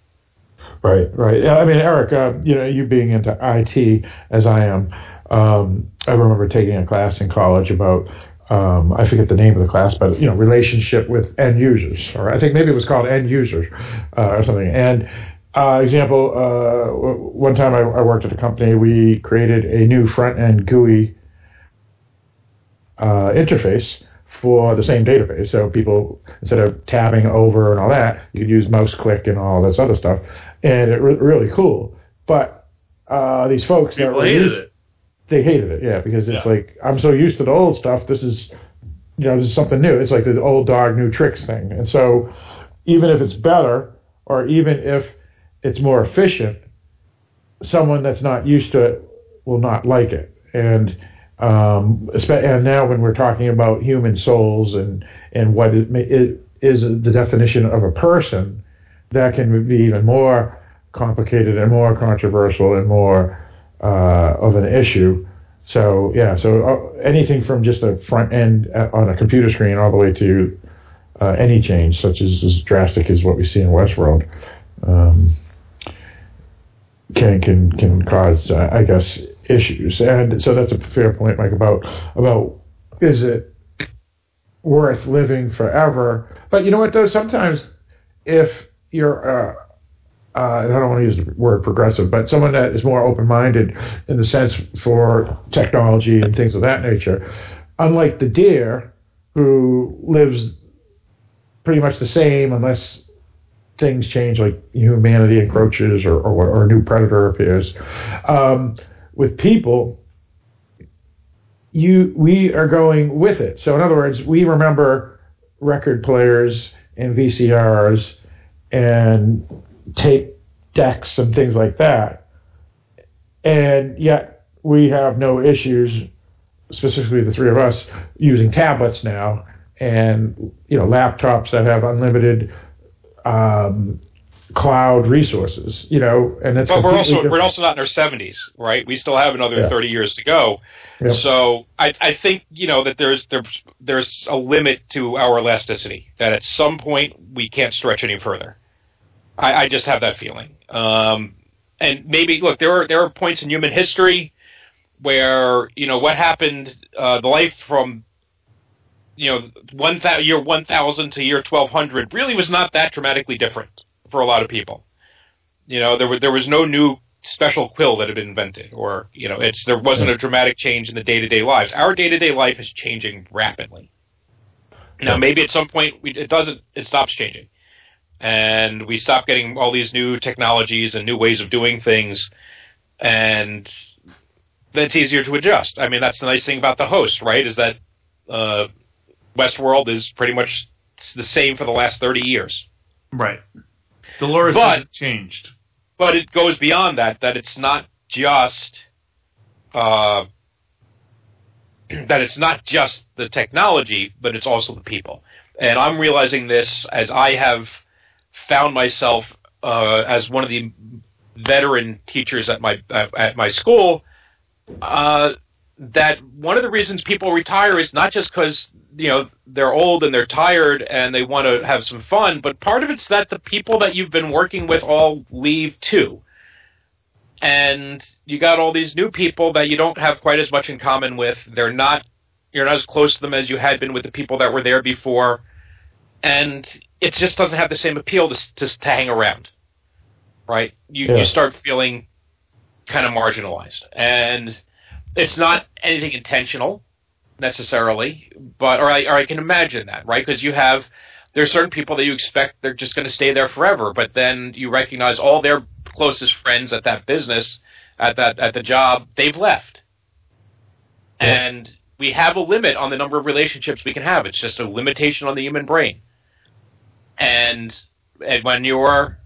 Right, right. I mean, Eric, uh, you know, you being into IT as I am, um, I remember taking a class in college about um, I forget the name of the class, but you know, relationship with end users, or I think maybe it was called end users uh, or something. And uh, example, uh, one time I, I, worked at a company, we created a new front end GUI uh, interface for the same database. So people, instead of tabbing over and all that, you could use mouse click and all this other stuff and it was really cool. But uh, these folks People that hated used, it. They hated it, yeah, because it's yeah. like I'm so used to the old stuff. This is, you know, this is something new. It's like the old dog, new tricks thing. And so, even if it's better, or even if it's more efficient, someone that's not used to it will not like it. And um, and now when we're talking about human souls and and what it, it is the definition of a person, that can be even more complicated and more controversial and more uh, of an issue. So yeah, so uh, anything from just a front end uh, on a computer screen all the way to uh, any change, such as as drastic as what we see in Westworld, um, can can can cause, uh, I guess, issues. And so that's a fair point, Mike, about about is it worth living forever? But you know what, though, sometimes if you're uh, uh, I don't want to use the word progressive, but someone that is more open minded in the sense for technology and things of that nature. Unlike the deer who lives pretty much the same unless things change, like humanity encroaches or, or, or a new predator appears. Um, with people, you we are going with it. So in other words, we remember record players and VCRs and tape decks and things like that, and yet we have no issues, specifically the three of us, using tablets now and you know laptops that have unlimited um, cloud resources. You know, and that's But we're also completely we're also not in our seventies, right? We still have another Yeah. thirty years to go. Yep. So I, I think you know that there's there's there's a limit to our elasticity. That at some point we can't stretch any further. I, I just have that feeling. Um, and maybe look, there are there are points in human history where you know what happened, uh, the life from you know one thou- year one thousand to year twelve hundred really was not that dramatically different for a lot of people. You know, there was there was no new special quill that had been invented, or you know, it's there wasn't a dramatic change in the day to day lives. Our day to day life is changing rapidly. Now, maybe at some point we, it doesn't, it stops changing, and we stop getting all these new technologies and new ways of doing things, and then it's easier to adjust. I mean, that's the nice thing about the host, right? Is that uh, Westworld is pretty much the same for the last thirty years. Right. Dolores But- changed. but it goes beyond that. That it's not just uh, that it's not just the technology, but it's also the people. And I'm realizing this as I have found myself uh, as one of the veteran teachers at my at, my school. Uh, that one of the reasons people retire is not just because you know they're old and they're tired and they want to have some fun, but part of it's that the people that you've been working with all leave too, and you got all these new people that you don't have quite as much in common with. They're not you're not as close to them as you had been with the people that were there before, and it just doesn't have the same appeal to to, to hang around, right? You Yeah. you start feeling kind of marginalized and it's not anything intentional necessarily, but or I or I can imagine that, right? Because you have there are certain people that you expect they're just going to stay there forever, but then you recognize all their closest friends at that business, at that at the job, they've left, Yeah. and we have a limit on the number of relationships we can have. It's just a limitation on the human brain, and and when you're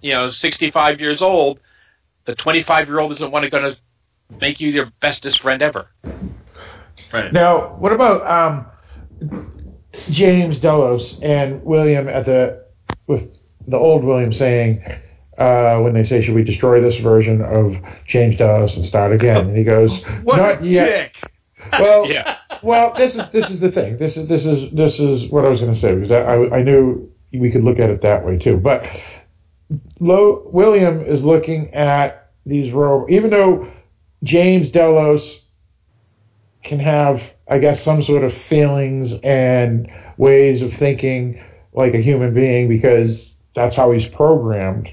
you know 65 years old, the 25 year old isn't one to going to make you your bestest friend ever. Right. Now, what about um, James Delos and William at the with the old William saying uh, when they say, "Should we destroy this version of James Delos and start again?" And he goes, What "Not a yet." dick. Well, Yeah. well, this is this is the thing. This is this is this is what I was going to say because I, I I knew we could look at it that way too. But Lo, William is looking at these ro even though James Delos can have, I guess, some sort of feelings and ways of thinking like a human being because that's how he's programmed.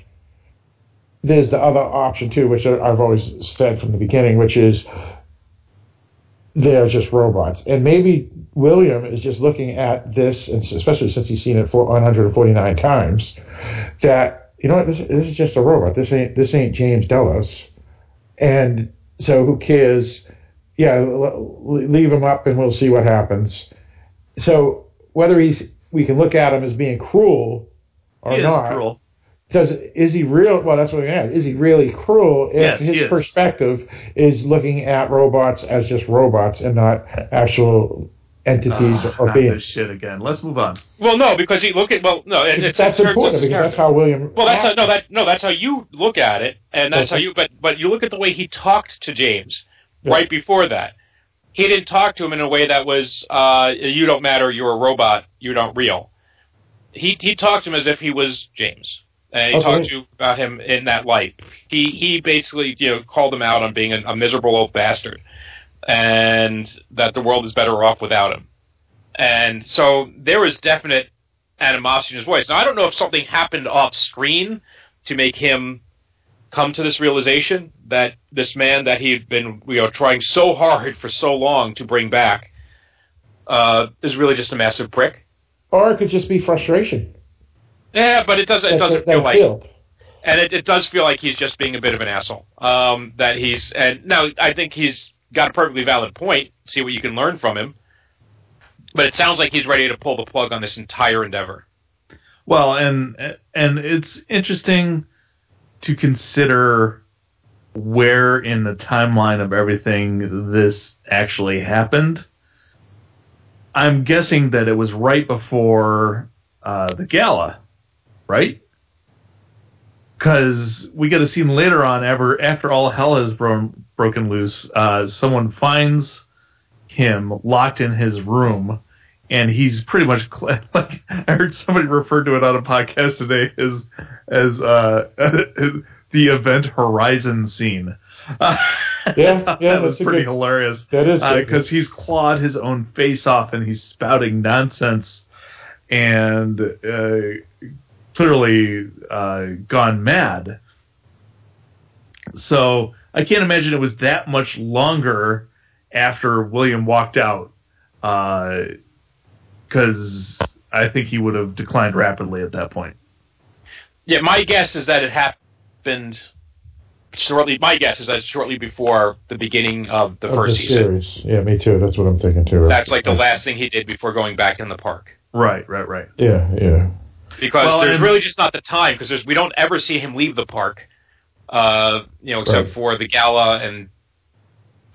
There's the other option too, which I've always said from the beginning, which is they're just robots. And maybe William is just looking at this, especially since he's seen it for 149 times, that you know what, this, this is just a robot. This ain't this ain't James Delos, and so who cares? Yeah, leave him up, and we'll see what happens. So whether he's we can look at him as being cruel or He not. cruel. Does is he real? Well, that's what we're gonna. Is he really cruel if Yes, his is. perspective is looking at robots as just robots and not actual entities Ah, or not this beings? shit again. Let's move on. Well, no, because you look at well, no, it, it's that's important of because that's how William. Well, that's how, no, that no, that's how you look at it, and that's how you. But but you look at the way he talked to James Yeah. right before that. He didn't talk to him in a way that was, uh, "You don't matter. You're a robot. You're not real." He he talked to him as if he was James, and he Okay. talked to you about him in that light. He he basically you know called him out on being a, a miserable old bastard, and that the world is better off without him. And so there was definite animosity in his voice. Now I don't know if something happened off screen to make him come to this realization that this man that he had been you know trying so hard for so long to bring back uh, is really just a massive prick, or it could just be frustration. Yeah, but it doesn't. It doesn't that feel like, field. and it, it does feel like he's just being a bit of an asshole. Um, that he's and now I think he's got a perfectly valid point. See what you can learn from him. But it sounds like he's ready to pull the plug on this entire endeavor. Well, and and it's interesting to consider where in the timeline of everything this actually happened. I'm guessing that it was right before uh, the gala, right? Because we get a scene later on, ever after all hell has bro- broken loose, uh, someone finds him locked in his room, and he's pretty much like I heard somebody refer to it on a podcast today as as uh, the event horizon scene. Uh, Yeah, yeah, that was pretty good- hilarious That is because he's clawed his own face off and he's spouting nonsense and uh, clearly uh, gone mad. So I can't imagine it was that much longer after William walked out, because I think he would have declined rapidly at that point. Yeah, my guess is that it happened shortly. My guess is that it's shortly before the beginning of the Of first the season. series. Yeah, me too. That's what I'm thinking too. That's like the last thing he did before going back in the park. Right, right, right. Yeah, yeah. Because Well, there's and- really just not the time because we don't ever see him leave the park, uh, you know, except Right. for the gala, and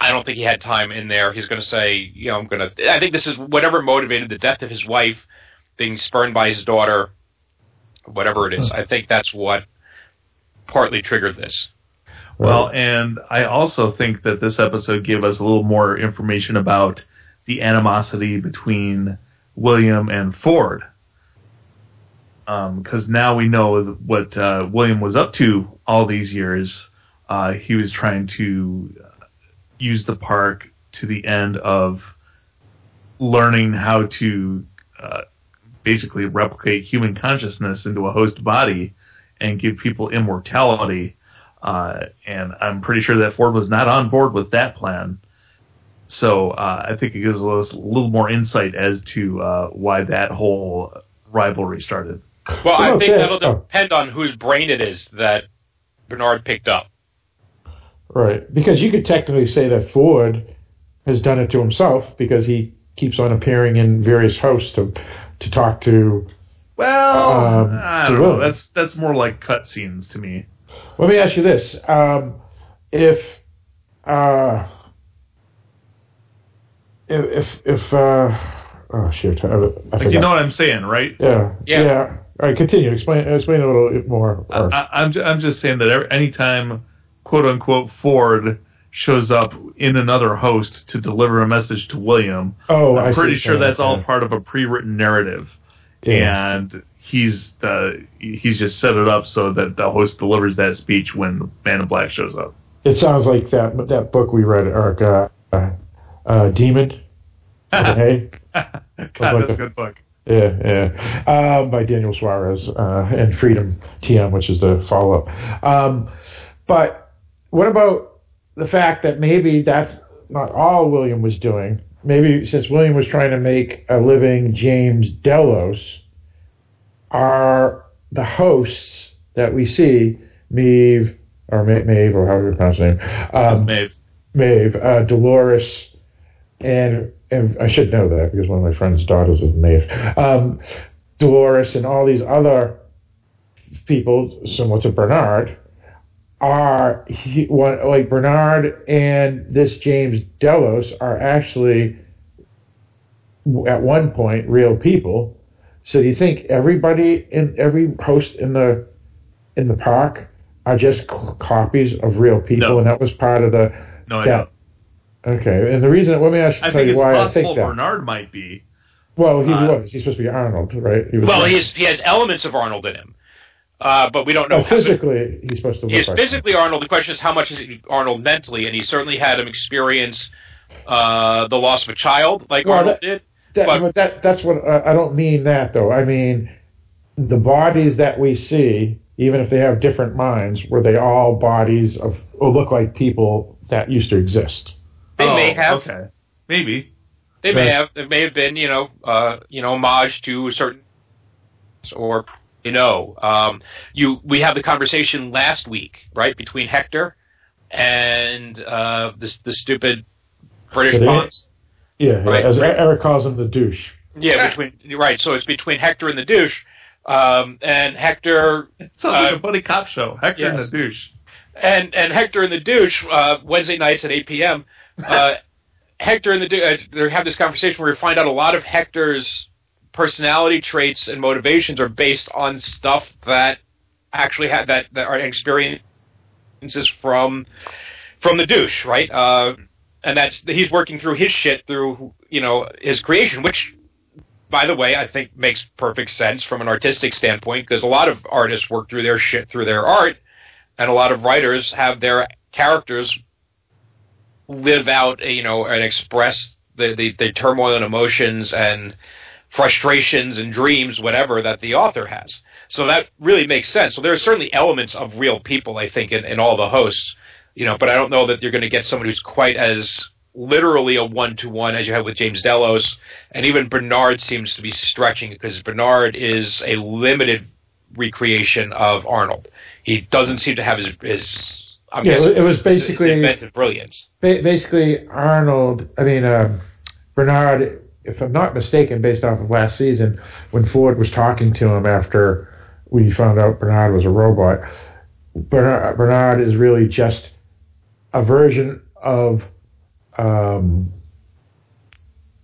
I don't think he had time in there. He's going to say, you know, I'm going to. I think this is whatever motivated the death of his wife, being spurned by his daughter, whatever it is. I think that's what partly triggered this. Well, and I also think that this episode gave us a little more information about the animosity between William and Ford. Because now we know what uh, William was up to all these years. Uh, he was trying to use the park to the end of learning how to uh, basically replicate human consciousness into a host body and give people immortality. Uh, and I'm pretty sure that Ford was not on board with that plan. So uh, I think it gives us a little more insight as to uh, why that whole rivalry started. Well, I Oh, think okay. that'll Oh. depend on whose brain it is that Bernard picked up. Right. Because you could technically say that Ford has done it to himself because he keeps on appearing in various hosts to to talk to. Well, Um, I don't know. That's that's more like cutscenes to me. Let me ask you this: um, if uh, if if, if uh, oh shit, I, I Like you know what I'm saying, right? yeah, Yeah. yeah, All right, continue. Explain explain a little bit more. I, Or- I, I'm I'm just saying that every, anytime quote unquote Ford shows up in another host to deliver a message to William, oh, I I'm see pretty what sure that's all part of a pre-written narrative, Yeah. and he's uh, he's just set it up so that the host delivers that speech when Man in Black shows up. It sounds like that that book we read, Eric, uh, uh, uh, Demon. Okay. God, like that's a good book. Yeah, yeah. Um, by Daniel Suarez uh, and Freedom TM, which is the follow up. Um, but what about the fact that maybe that's not all William was doing? Maybe since William was trying to make a living James Delos, are the hosts that we see, Maeve, or Ma- Maeve, or however you pronounce the name, um, Maeve. Maeve, uh, Dolores, and and I should know that because one of my friend's daughters is Maeve. Um, Dolores and all these other people, similar to Bernard, are he, one, like Bernard and this James Delos are actually at one point real people. So do you think everybody in every host in the in the park are just c- copies of real people, No. and that was part of the No, don't. Okay, and the reason let me ask, I tell you why I possible think that. Bernard might be. Well, he uh, was. He's supposed to be Arnold, right? He was Well, he has elements of Arnold in him, uh, but we don't know. how- physically, he's supposed to look He is like physically Arnold. The question is how much is Arnold mentally, and he certainly had him experience uh, the loss of a child, like Well, Arnold that- did. That, But- but that that's what I don't mean that though. I mean the bodies that we see, even if they have different minds, were they all bodies of or look like people that used to exist? They may Oh, have. Okay, maybe. They may have. It may have been, you know, uh, you know, homage to a certain, or you know, um, you. We had the conversation last week, right, between Hector and uh, this the stupid British boss. Yeah, Right, as. Eric calls him the douche. Yeah, between right. So it's between Hector and the douche, um, and Hector It sounds like Uh, a buddy cop show. Hector yes. and the douche. and and Hector and the douche uh, Wednesday nights at 8 p.m. Uh, Hector and the uh, they have this conversation where we find out a lot of Hector's personality traits and motivations are based on stuff that actually had that that are experiences from from the douche, right? Uh, and that's he's working through his shit through you know his creation, which by the way, I think makes perfect sense from an artistic standpoint because a lot of artists work through their shit through their art, and a lot of writers have their characters live out, uh, you know, and express the, the, the turmoil and emotions and frustrations and dreams, whatever that the author has. So that really makes sense. So there are certainly elements of real people, I think, in, in all the hosts, you know, but I don't know that you're going to get someone who's quite as literally a one to one as you have with James Delos, and even Bernard seems to be stretching because Bernard is a limited recreation of Arnold. He doesn't seem to have his. his I'm Yeah, guessing it was his- his basically- inventive brilliance. Ba- basically, Arnold, I mean, um, Bernard, if I'm not mistaken, based off of last season, when Ford was talking to him after we found out Bernard was a robot, Bernard, Bernard is really just a version of. Um,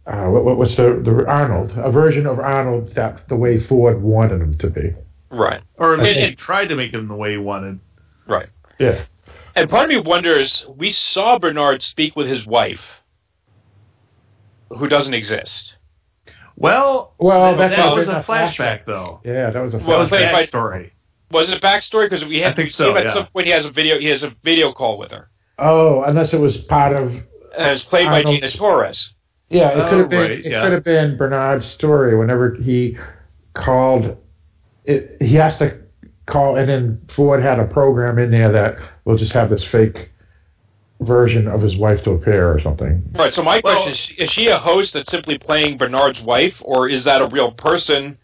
uh, what, what was the, the Arnold? A version of Arnold that the way Ford wanted him to be. Right. Or at least he tried to make him the way he wanted. Right. Yeah. And part of me wonders we saw Bernard speak with his wife, who doesn't exist. Well, Well, that, that that could've was a flashback, flashback. though. Yeah, that was a. That Well, was played by- backstory. Was it backstory? Because we had I think see so, him at yeah. some point. He has a video. He has a video call with her. oh, unless it was part of And it was played by Arnold. Gina Torres. Yeah, it Oh, could have been. right, it yeah. could have been Bernard's story. Whenever he called, it, he has to call, and then Ford had a program in there that will just have this fake version of his wife to appear or something. Right. So my Well- question is: she- Is she a host that's simply playing Bernard's wife, or is that a real person?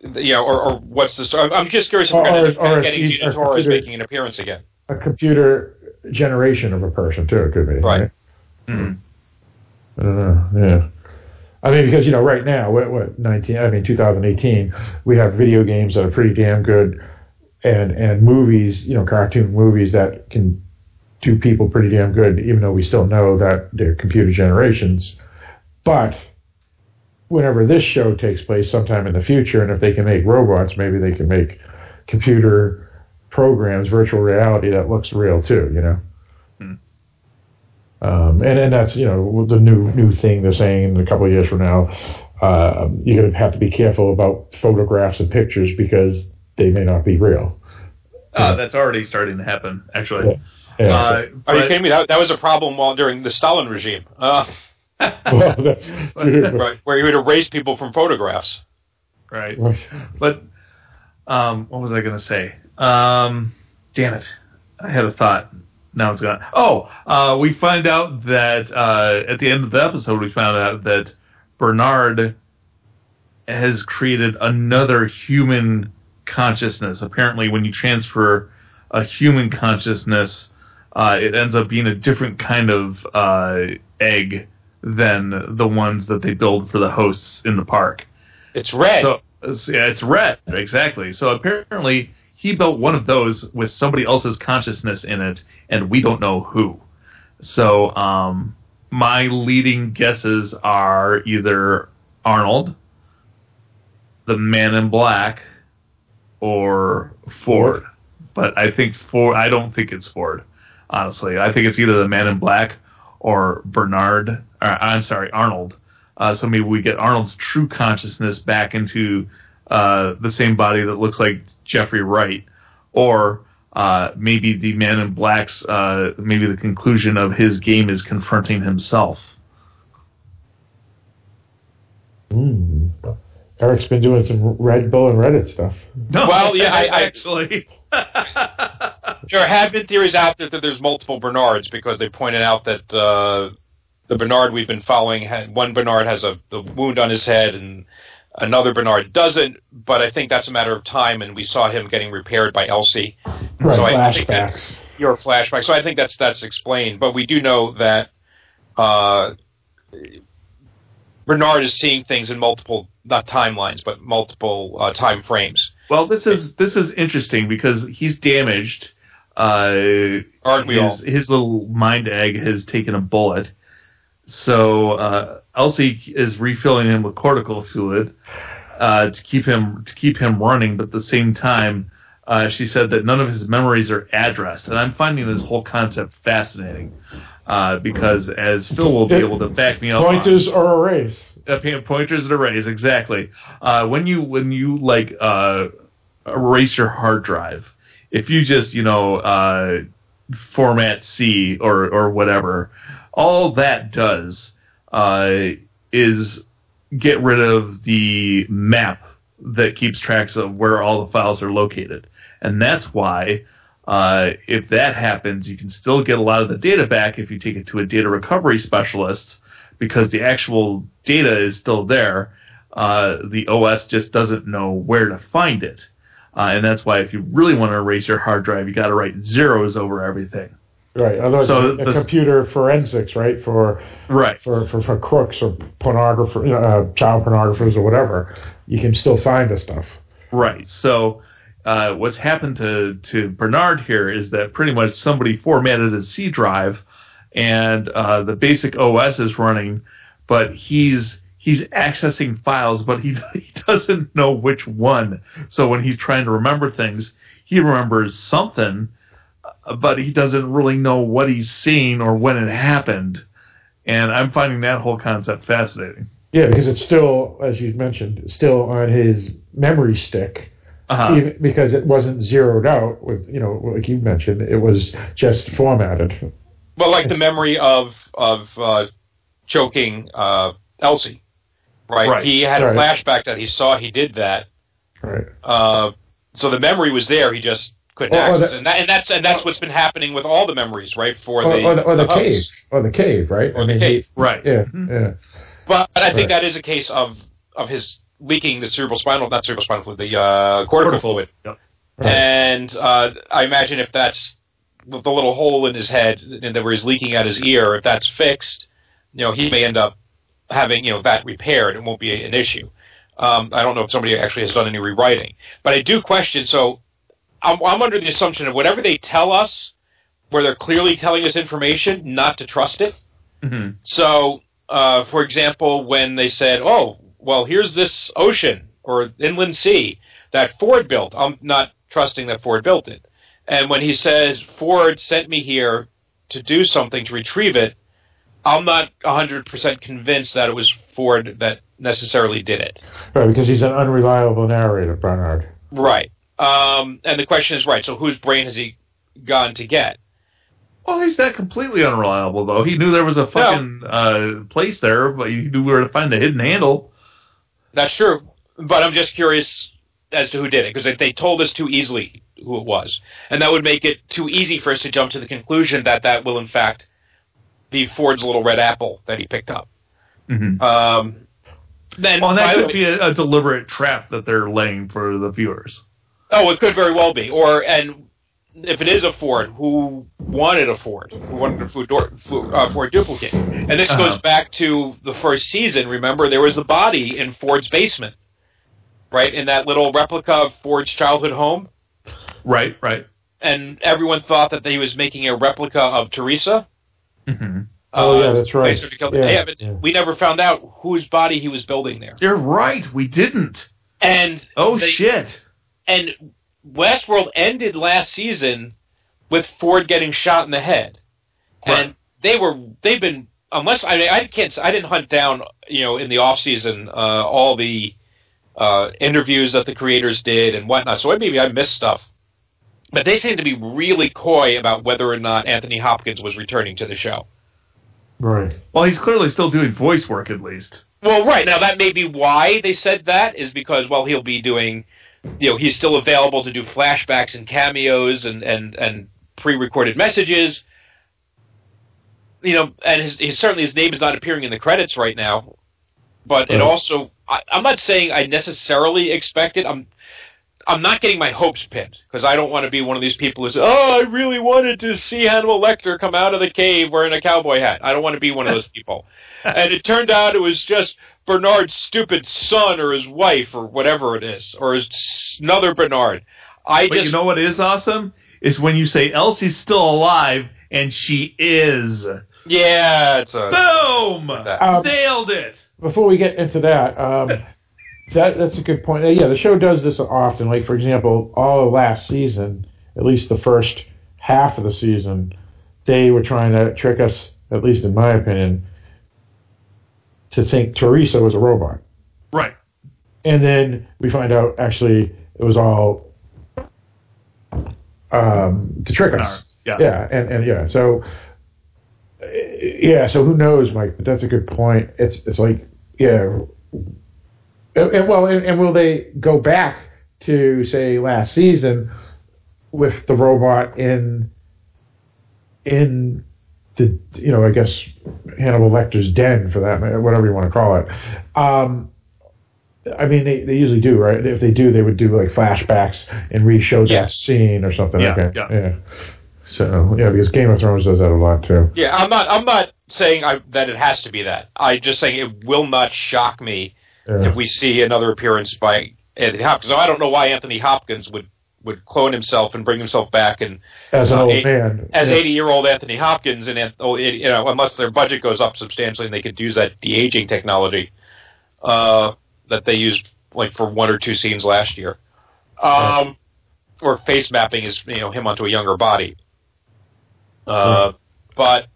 You know, or, or what's the story? I'm- I'm just curious if we're Or- going to or- or getting Gina Torres making an appearance again. A computer generation of a person too. It could be Right. Mhm. I don't know. Yeah. I mean, because you know, right now, what, what nineteen? I mean, 2018, we have video games that are pretty damn good, and and movies, you know, cartoon movies that can do people pretty damn good, even though we still know that they're computer generations. But whenever this show takes place, sometime in the future, and if they can make robots, maybe they can make computer programs, virtual reality that looks real too. You know. Um, and, and that's you know the new new thing they're saying in a couple of years from now. Uh, you're going to have to be careful about photographs and pictures because they may not be real. Uh, that's already starting to happen, actually. Yeah, Uh, Are you kidding me? That, that was a problem while during the Stalin regime, uh, well, that's right, where you would erase people from photographs. right. But um, what was I going to say? Um, damn it! I had a thought. Now it's gone. Oh, uh, we find out that uh, at the end of the episode, we found out that Bernard has created another human consciousness. Apparently, when you transfer a human consciousness, uh, it ends up being a different kind of uh, egg than the ones that they build for the hosts in the park. It's red. So it's- yeah, it's red exactly. So apparently he built one of those with somebody else's consciousness in it, and we don't know who. So um, my leading guesses are either Arnold, the Man in Black, or Ford. But I think Ford. I don't think it's Ford. Honestly, I think it's either the Man in Black or Bernard. Or, I'm sorry, Arnold. Uh, so maybe we get Arnold's true consciousness back into uh, the same body that looks like Jeffrey Wright, or uh, maybe the Man in Black's. Uh, maybe the conclusion of his game is confronting himself. Mm. Eric's been doing some Red Bull and Reddit stuff. No, Well, yeah, I- I- actually. There have been theories out there that there's multiple Bernards because they pointed out that uh, the Bernard we've been following had one Bernard has a the wound on his head and another Bernard doesn't. But I think that's a matter of time, and we saw him getting repaired by Elsie. Right, so I, I think that's your flashback. So I think that's that's explained. But we do know that uh, Bernard is seeing things in multiple not timelines, but multiple uh, time frames. Well, this is this is interesting because he's damaged. Uh, Aren't we all? his, his little mind egg has taken a bullet. So uh, Elsie is refilling him with cortical fluid uh, to keep him to keep him running, but at the same time, uh, she said that none of his memories are addressed, and I'm finding this whole concept fascinating uh, because, as Phil will be able to back me up, on- Pointers or arrays. uh, point- pointers and arrays exactly uh, when you when you like uh, erase your hard drive if you just you know uh, format c or or whatever all that does uh, is get rid of the map that keeps tracks of where all the files are located and that's why uh, if that happens you can still get a lot of the data back if you take it to a data recovery specialist because the actual data is still there. Uh, the OS just doesn't know where to find it. Uh, and that's why if you really want to erase your hard drive, you got to write zeros over everything. Right. Otherwise, So the- computer forensics, right, for Right. for, for, for crooks or pornographers, uh, child pornographers or whatever, you can still find the stuff. Right. So uh, what's happened to, to Bernard here is that pretty much somebody formatted his C drive and uh, the basic OS is running, but he's he's accessing files, but he he doesn't know which one. So when he's trying to remember things, he remembers something, uh, but he doesn't really know what he's seeing or when it happened. And I'm finding that whole concept fascinating. Yeah, because it's still, as you mentioned, still on his memory stick, Uh-huh. even, because it wasn't zeroed out with, you know, like you mentioned, it was just formatted. Well, like the memory of of uh, choking uh, Elsie, right? Right. He had a flashback that he saw he did that. Right. Uh, so the memory was there. He just couldn't Or- or access the- it. And, that, and that's and that's what's been happening with all the memories, right? For Or, the or the, or the hubs. cave. Or the cave, right? Or the cave. Right. Yeah, Mhm. yeah. But I think Right. that is a case of of his leaking the cerebral spinal, not cerebral spinal fluid, the uh, cortical fluid. Yep. Right. And uh, I imagine if that's with the little hole in his head and that where he's leaking out his ear, if that's fixed, you know, he may end up having you know that repaired. It won't be an issue. Um, I don't know if somebody actually has done any rewriting, but I do question. So I'm, I'm under the assumption of whatever they tell us, where they're clearly telling us information, not to trust it. Mhm. So, uh, for example, when they said, "Oh, well, here's this ocean or inland sea that Ford built," I'm not trusting that Ford built it. And when he says Ford sent me here to do something to retrieve it, I'm not 100% convinced that it was Ford that necessarily did it. Right, because he's an unreliable narrator, Bernard. Right. Um, and the question is, right, so whose brain has he gone to get? Well, he's not completely unreliable though. He knew there was a fucking uh, place there, but he knew where to find the hidden handle. That's true. But I'm just curious as to who did it because they, told us too easily who it was, and that would make it too easy for us to jump to the conclusion that that will in fact be Ford's little red apple that he picked up. Mm-hmm. Um, then Well, that could way- be a, a deliberate trap that they're laying for the viewers. oh, it could very well be. Or and if it is a Ford, who wanted a Ford? Who wanted a Ford, Ford, uh, Ford duplicate? And this Uh-huh. goes back to the first season. Remember, there was the body in Ford's basement, right? In that little replica of Ford's childhood home. Right, right. and everyone thought that he was making a replica of Theresa. Mm-hmm. Oh, uh, yeah, that's right. Maester to kill- Yeah, yeah, but yeah. we never found out whose body he was building there. You're right. We didn't. And Oh they- shit. and Westworld ended last season with Ford getting shot in the head, Right. and they were they've been unless I I can't I didn't hunt down you know in the off season uh, all the uh, interviews that the creators did and whatnot. So maybe I missed stuff. But they seem to be really coy about whether or not Anthony Hopkins was returning to the show. Right. Well, he's clearly still doing voice work at least. Well, right now that may be why they said that is because well he'll be doing, you know, he's still available to do flashbacks and cameos and and and pre-recorded messages. you know, and his, his certainly his name is not appearing in the credits right now. But it also, I, I'm not saying I necessarily expect it. I'm I'm not getting my hopes pinned because I don't want to be one of these people who says, "Oh, I really wanted to see Hannibal Lecter come out of the cave wearing a cowboy hat." I don't want to be one of those people. and it turned out it was just Bernard's stupid son or his wife or whatever it is, or his another Bernard. I But just you know what is awesome is when you say Elsie's still alive and she is. yeah, it's a Boom! Um, Nailed it. before we get into that, um, that that's a good point. Uh, Yeah, the show does this often. Like for example, all of last season, at least the first half of the season, they were trying to trick us, at least in my opinion, to think Theresa was a robot, Right. and then we find out actually it was all um, to trick us. Yeah. Yeah, and, and yeah, so yeah, so who knows, Mike? But that's a good point. It's it's like yeah, and, and well, and, and will they go back to say last season with the robot in in the you know I guess Hannibal Lecter's den for that matter, whatever you want to call it. Um, I mean, they, they usually do, right? If they do, they would do like flashbacks and re-show that Yes. scene or something. Yeah, okay. yeah. yeah. So yeah, because Game of Thrones does that a lot too. Yeah, I'm not. I'm not saying I, that it has to be that. I'm just saying it will not shock me Yeah. if we see another appearance by Anthony Hopkins. I don't know why Anthony Hopkins would would clone himself and bring himself back and As an uh, old eight- man. as yeah. 80 year old Anthony Hopkins and oh, it- you know unless their budget goes up substantially and they could use that de aging technology uh, that they used like for one or two scenes last year, um, or face mapping is you know him onto a younger body. Uh, But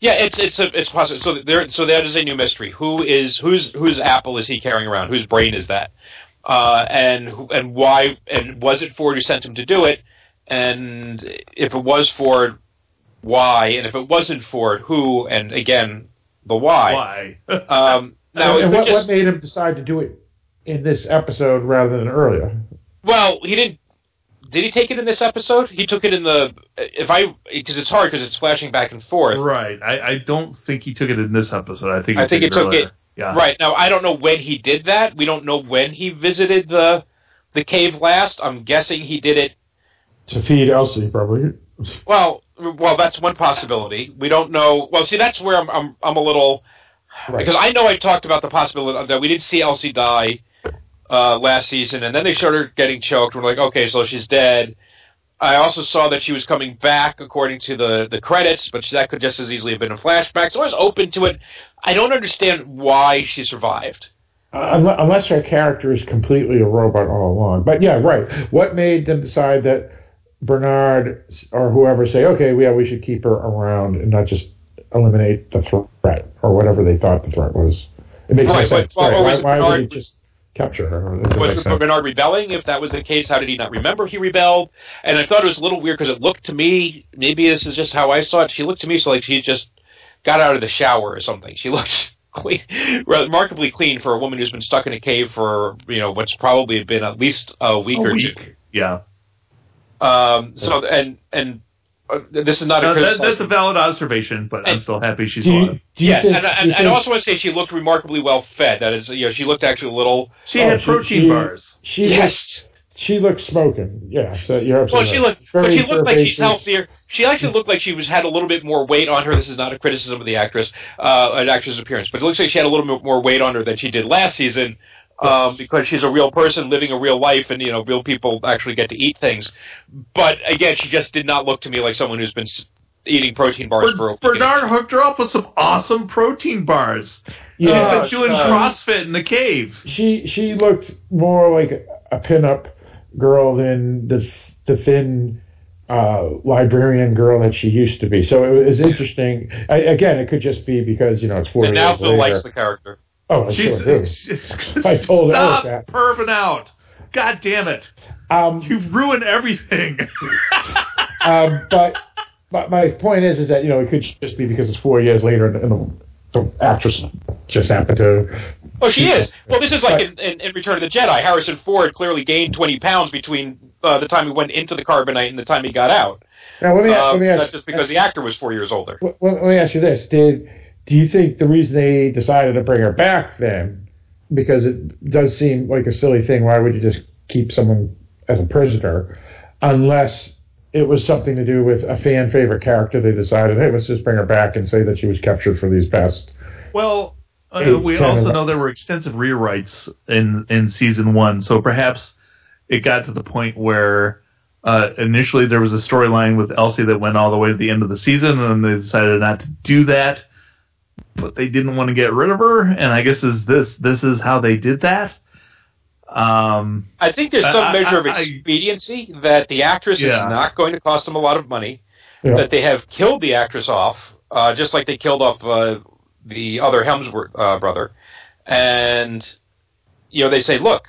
yeah, it's it's a, it's possible. So there, so that is a new mystery. Who is whose whose apple is he carrying around? Whose brain is that? Uh, and and why? And was it Ford who sent him to do it? And if it was Ford, why? And if it wasn't Ford, who? And again, the why. Why? Um, now, and what, just- what made him decide to do it in this episode rather than earlier? Well, he didn't. Did he take it in this episode? He took it in the. If I because it's hard because it's flashing back and forth. right. I, I don't think he took it in this episode. I think he I think took he took earlier. it- Yeah. Right now, I don't know when he did that. We don't know when he visited the the cave last. I'm guessing he did it. To feed Elsie, probably. Well, well, that's one possibility. We don't know. Well, see, that's where I'm I'm, I'm a little Right. because I know I talked about the possibility that we did see Elsie die uh, last season, and then they showed her getting choked. We're like, okay, so she's dead. I also saw that she was coming back according to the, the credits, but that could just as easily have been a flashback. So I was open to it. I don't understand why she survived. Uh, unless, her character is completely a robot all along. But yeah, right. What made them decide that Bernard or whoever say, okay, yeah, we should keep her around and not just eliminate the threat or whatever they thought the threat was? It makes Right, no sense. but- well, right. Why, why would he just capture her? Was. Bernard rebelling? If that was the case, how did he not remember he rebelled? And I thought it was a little weird because it looked to me, maybe this is just how I saw it. She looked to me so like she just got out of the shower or something. She looked clean, remarkably clean for a woman who's been stuck in a cave for you know what's probably been at least a week A or week. Yeah. Um, so and and uh, this is not No, a that, criticism. that's a valid observation, but I'm still happy she's Do you, alive. Yes, think, and, and, you and I also want to say she looked remarkably well fed. That is, you know, she looked actually a little. She Oh, had protein she- bars. she Yes. Looks, she looks smoking. Yeah, so you're absolutely Well, she right. looked, but Very she looked like she's healthier. She actually looked like she was had a little bit more weight on her. This is not a criticism of the actress, uh, an actress' appearance, but it looks like she had a little bit more weight on her than she did last season, um, because she's a real person living a real life, and you know, real people actually get to eat things. But again, she just did not look to me like someone who's been eating protein bars for a Ber- week. Bernard hooked her up with some awesome protein bars. Yeah, She's been doing uh, CrossFit in the cave. she she looked more like a pinup girl than the the thin uh, librarian girl that she used to be. So it was interesting. I, again, it could just be because you know it's four and now years Phil later. likes the character. oh, I She's, sure do. she's- I told stop Eric that. perving out. God damn it! Um, You've ruined everything. um, but but my point is is that you know it could just be because it's four years later and, and the, the actress just happened to Oh, she is. Well, this is like in, in, in Return of the Jedi. Harrison Ford clearly gained 20 pounds between uh, the time he went into the carbonite and the time he got out. Now let me ask, Um, let me ask that's just because the actor was four years older. Well, let me ask you this: Did do you think the reason they decided to bring her back then, because it does seem like a silly thing? Why would you just keep someone as a prisoner, unless it was something to do with a fan favorite character? They decided, hey, let's just bring her back and say that she was captured for these past. Well, uh, we also know there were extensive rewrites in in season one, so perhaps it got to the point where uh, initially there was a storyline with Elsie that went all the way to the end of the season, and they decided not to do that. But they didn't want to get rid of her, and I guess is this this is how they did that. Um, I think there's some I- measure of I- expediency that the actress Yeah. is not going to cost them a lot of money. Yeah. That they have killed the actress off, uh, just like they killed off uh, the other Hemsworth uh, brother. And you know, they say, look,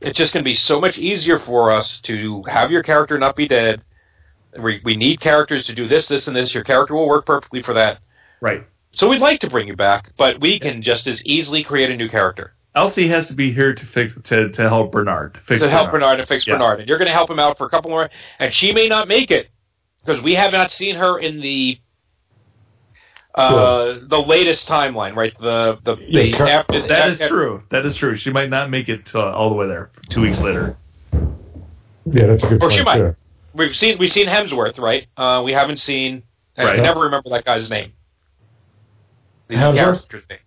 it's just going to be so much easier for us to have your character not be dead. We we need characters to do this, this, and this. Your character will work perfectly for that. right. So we'd like to bring you back, but we can just as easily create a new character Elsie has to be here to fix to, to help Bernard to fix to help Bernard and fix Yeah. Bernard, and you're going to help him out for a couple more. And she may not make it because we have not seen her in the uh, the latest timeline, right? The the, the Yeah, cur- after That is after- true. That is true. She might not make it uh, all the way there. Two weeks later. Yeah, that's a good Or point. she might. too. We've seen we've seen Hemsworth, right? Uh, we haven't seen. I Right. can never remember that guy's name. The Hemsworth? character's name.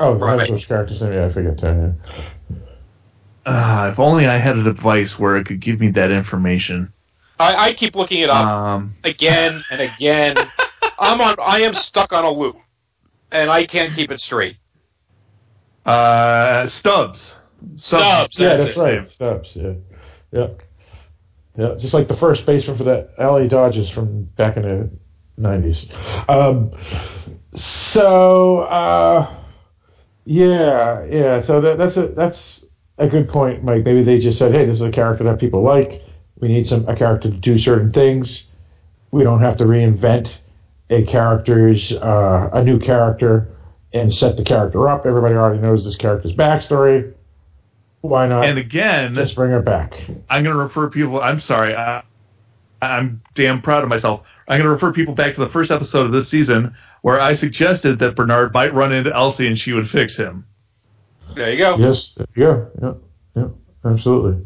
Oh, Right. that's what character's name. Yeah, I forget that. Yeah. Uh, if only I had a device where it could give me that information. I, I keep looking it up Um, again and again. I'm on. I am stuck on a loop, and I can't keep it straight. uh, Stubbs. Stubbs, Yeah, That's that's it. right. Stubbs. Yeah, yeah, yeah. Just like the first baseman for the LA Dodgers from back in the nineties. Um, so uh, yeah, yeah. So that, that's a that's a good point, Mike. Maybe they just said, hey, this is a character that people like. We need some a character to do certain things. We don't have to reinvent a character's uh, a new character and set the character up. Everybody already knows this character's backstory. Why not and again, just bring her back? I'm going to refer people. I'm sorry. I, I'm damn proud of myself. I'm going to refer people back to the first episode of this season where I suggested that Bernard might run into Elsie and she would fix him. There you go. Yes, yeah, yeah, yeah, absolutely.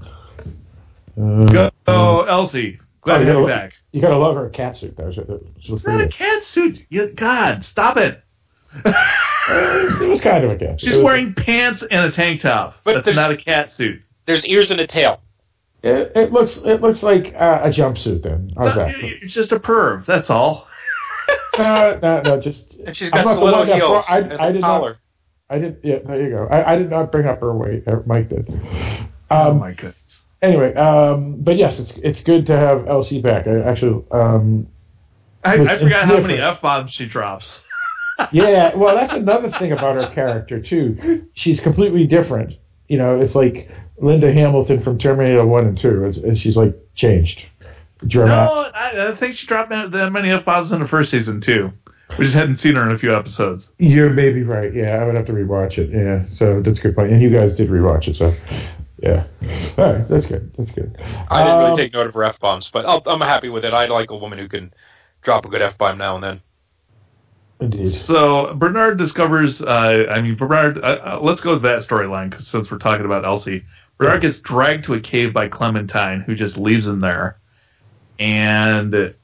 Uh, Go, oh, Elsie. Glad Oh, to you have you gotta- back. You gotta love her cat suit. That was, that was It's not a cat suit. You, God, stop it. it was kind of a cat. She's It was- wearing pants and a tank top. But That's not a cat suit. There's ears and a tail. It, it looks. It looks like uh, a jumpsuit. Then how's No, that? It's just a perv. That's all. no, no, no. Just. And she's I'm got not the little heels brought- I, and I a did collar. not. I did. Yeah, there you go. I, I did not bring up her weight. uh, Mike did. oh Um, my goodness. Anyway, um, but yes, it's it's good to have Elsie back. I actually, um, I, I forgot how many f bombs she drops. yeah. Well, that's another thing about her character too. She's completely different. You know, it's like Linda Hamilton from Terminator One and Two. It's, she's like changed. Dramatic. No, I, I think she dropped that that many f bombs in the first season too. We just hadn't seen her in a few episodes. You're maybe right. Yeah, I would have to rewatch it. Yeah, so that's a good point. And you guys did rewatch it, so yeah. All right, that's good. That's good. I didn't really Um, take note of her f bombs, but I'll, I'm happy with it. I like a woman who can drop a good f bomb now and then. Indeed. So Bernard discovers. Uh, I mean, Bernard. Uh, uh, let's go with that storyline 'cause since we're talking about Elsie. Bernard gets dragged to a cave by Clementine, who just leaves him there, and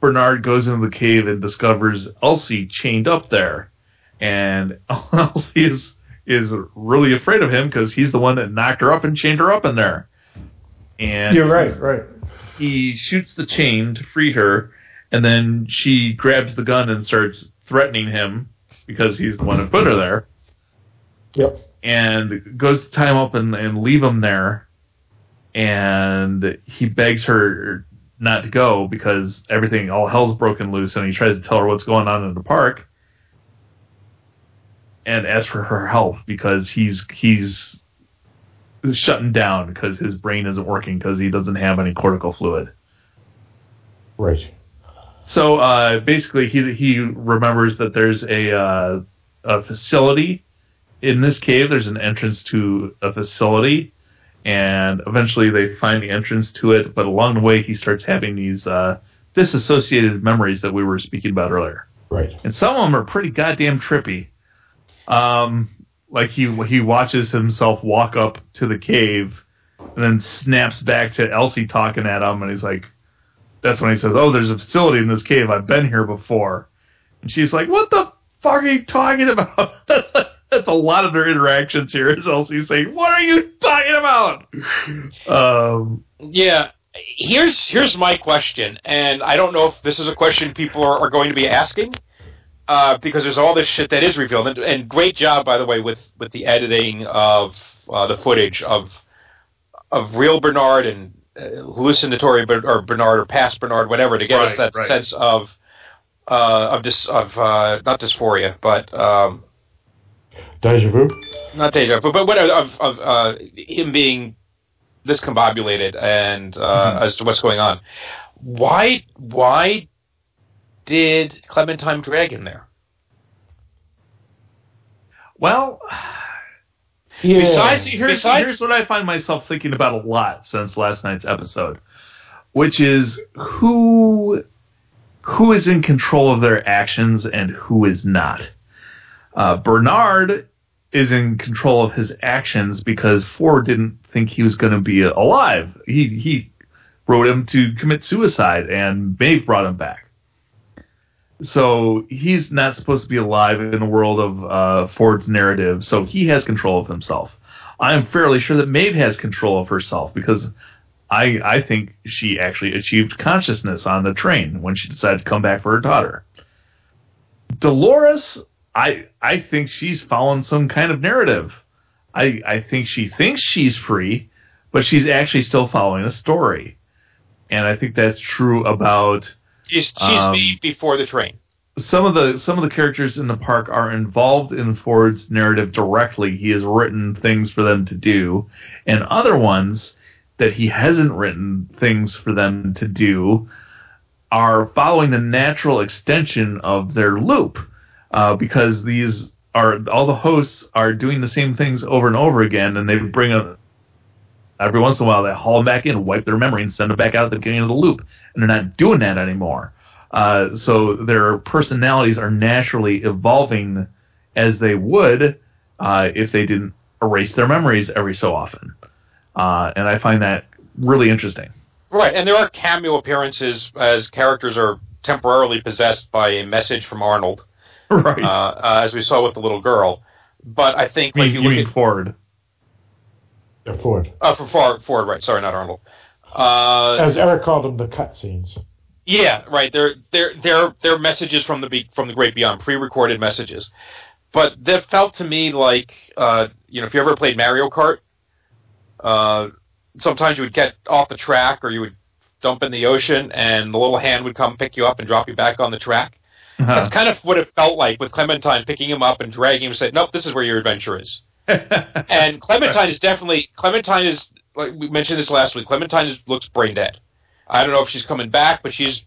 Bernard goes into the cave and discovers Elsie chained up there, and Elsie is is really afraid of him because he's the one that knocked her up and chained her up in there. And You're right. Right. he shoots the chain to free her, and then she grabs the gun and starts threatening him because he's the one who put her there, Yep. and goes to tie him up and, and leave him there. And he begs her not to go because everything, all hell's broken loose, and he tries to tell her what's going on in the park. And asks for her help because he's he's shutting down because his brain isn't working because he doesn't have any cortical fluid. Right. So uh, basically, he he remembers that there's a uh, a facility in this cave, there's an entrance to a facility, and eventually they find the entrance to it. But along the way, he starts having these uh, disassociated memories that we were speaking about earlier, Right. and some of them are pretty goddamn trippy. Um, like he he watches himself walk up to the cave, and then snaps back to Elsie talking at him, and he's like, "That's when he says, oh, there's a facility in this cave. I've been here before." And she's like, "What the fuck are you talking about?" that's like, that's a lot of their interactions here. Is Elsie saying, "What are you talking about?" Um, Yeah. Here's here's my question, and I don't know if this is a question people are, are going to be asking, uh, because there's all this shit that is revealed, and, and great job by the way with with the editing of uh, the footage of of real Bernard and uh, hallucinatory Ber- or Bernard or past Bernard, whatever, to get us that right. sense of uh, of dis of uh, not dysphoria, but um, Deja vu. not deja vu, but what of of uh, him being discombobulated and uh, Mhm. as to what's going on. Why why did Clementine drag him there? well, Yeah. Besides- here's, Besides- here's what I find myself thinking about a lot since last night's episode, which is who who is in control of their actions and who is not. Uh, Bernard is in control of his actions because Ford didn't think he was going to be alive. He he wrote him to commit suicide, and Maeve brought him back. So he's not supposed to be alive in the world of uh, Ford's narrative. So he has control of himself. I am fairly sure that Maeve has control of herself because I I think she actually achieved consciousness on the train when she decided to come back for her daughter. Dolores, I I think she's following some kind of narrative. I I think she thinks she's free, but she's actually still following a story. And I think that's true about She's she's Um, me before the train. some of the some of the characters in the park are involved in Ford's narrative directly. He has written things for them to do, and other ones that he hasn't written things for them to do are following the natural extension of their loop, uh, because these are all the hosts are doing the same things over and over again, and they bring up every once in a while they haul them back in, wipe their memory, and send them back out at the beginning of the loop, and they're not doing that anymore. Uh, so their personalities are naturally evolving as they would uh, if they didn't erase their memories every so often. Uh, and I find that really interesting. Right, and there are cameo appearances as characters are temporarily possessed by a message from Arnold, right. uh, uh, as we saw with the little girl. But I think like mean, you you look mean at Ford? Yeah, Ford. uh, for Ford, Ford, right? Sorry, not Arnold. Uh, As Eric called them, the cutscenes. Yeah, right. They're they're they're they're messages from the be- from the great beyond, pre-recorded messages. But that felt to me like uh, you know, if you ever played Mario Kart, uh, sometimes you would get off the track or you would dump in the ocean, and the little hand would come pick you up and drop you back on the track. Uh-huh. That's kind of what it felt like with Clementine picking him up and dragging him and saying, "Nope, this is where your adventure is." And Clementine is definitely Clementine is like we mentioned this last week. Clementine is, looks brain dead. I don't know if she's coming back, but she's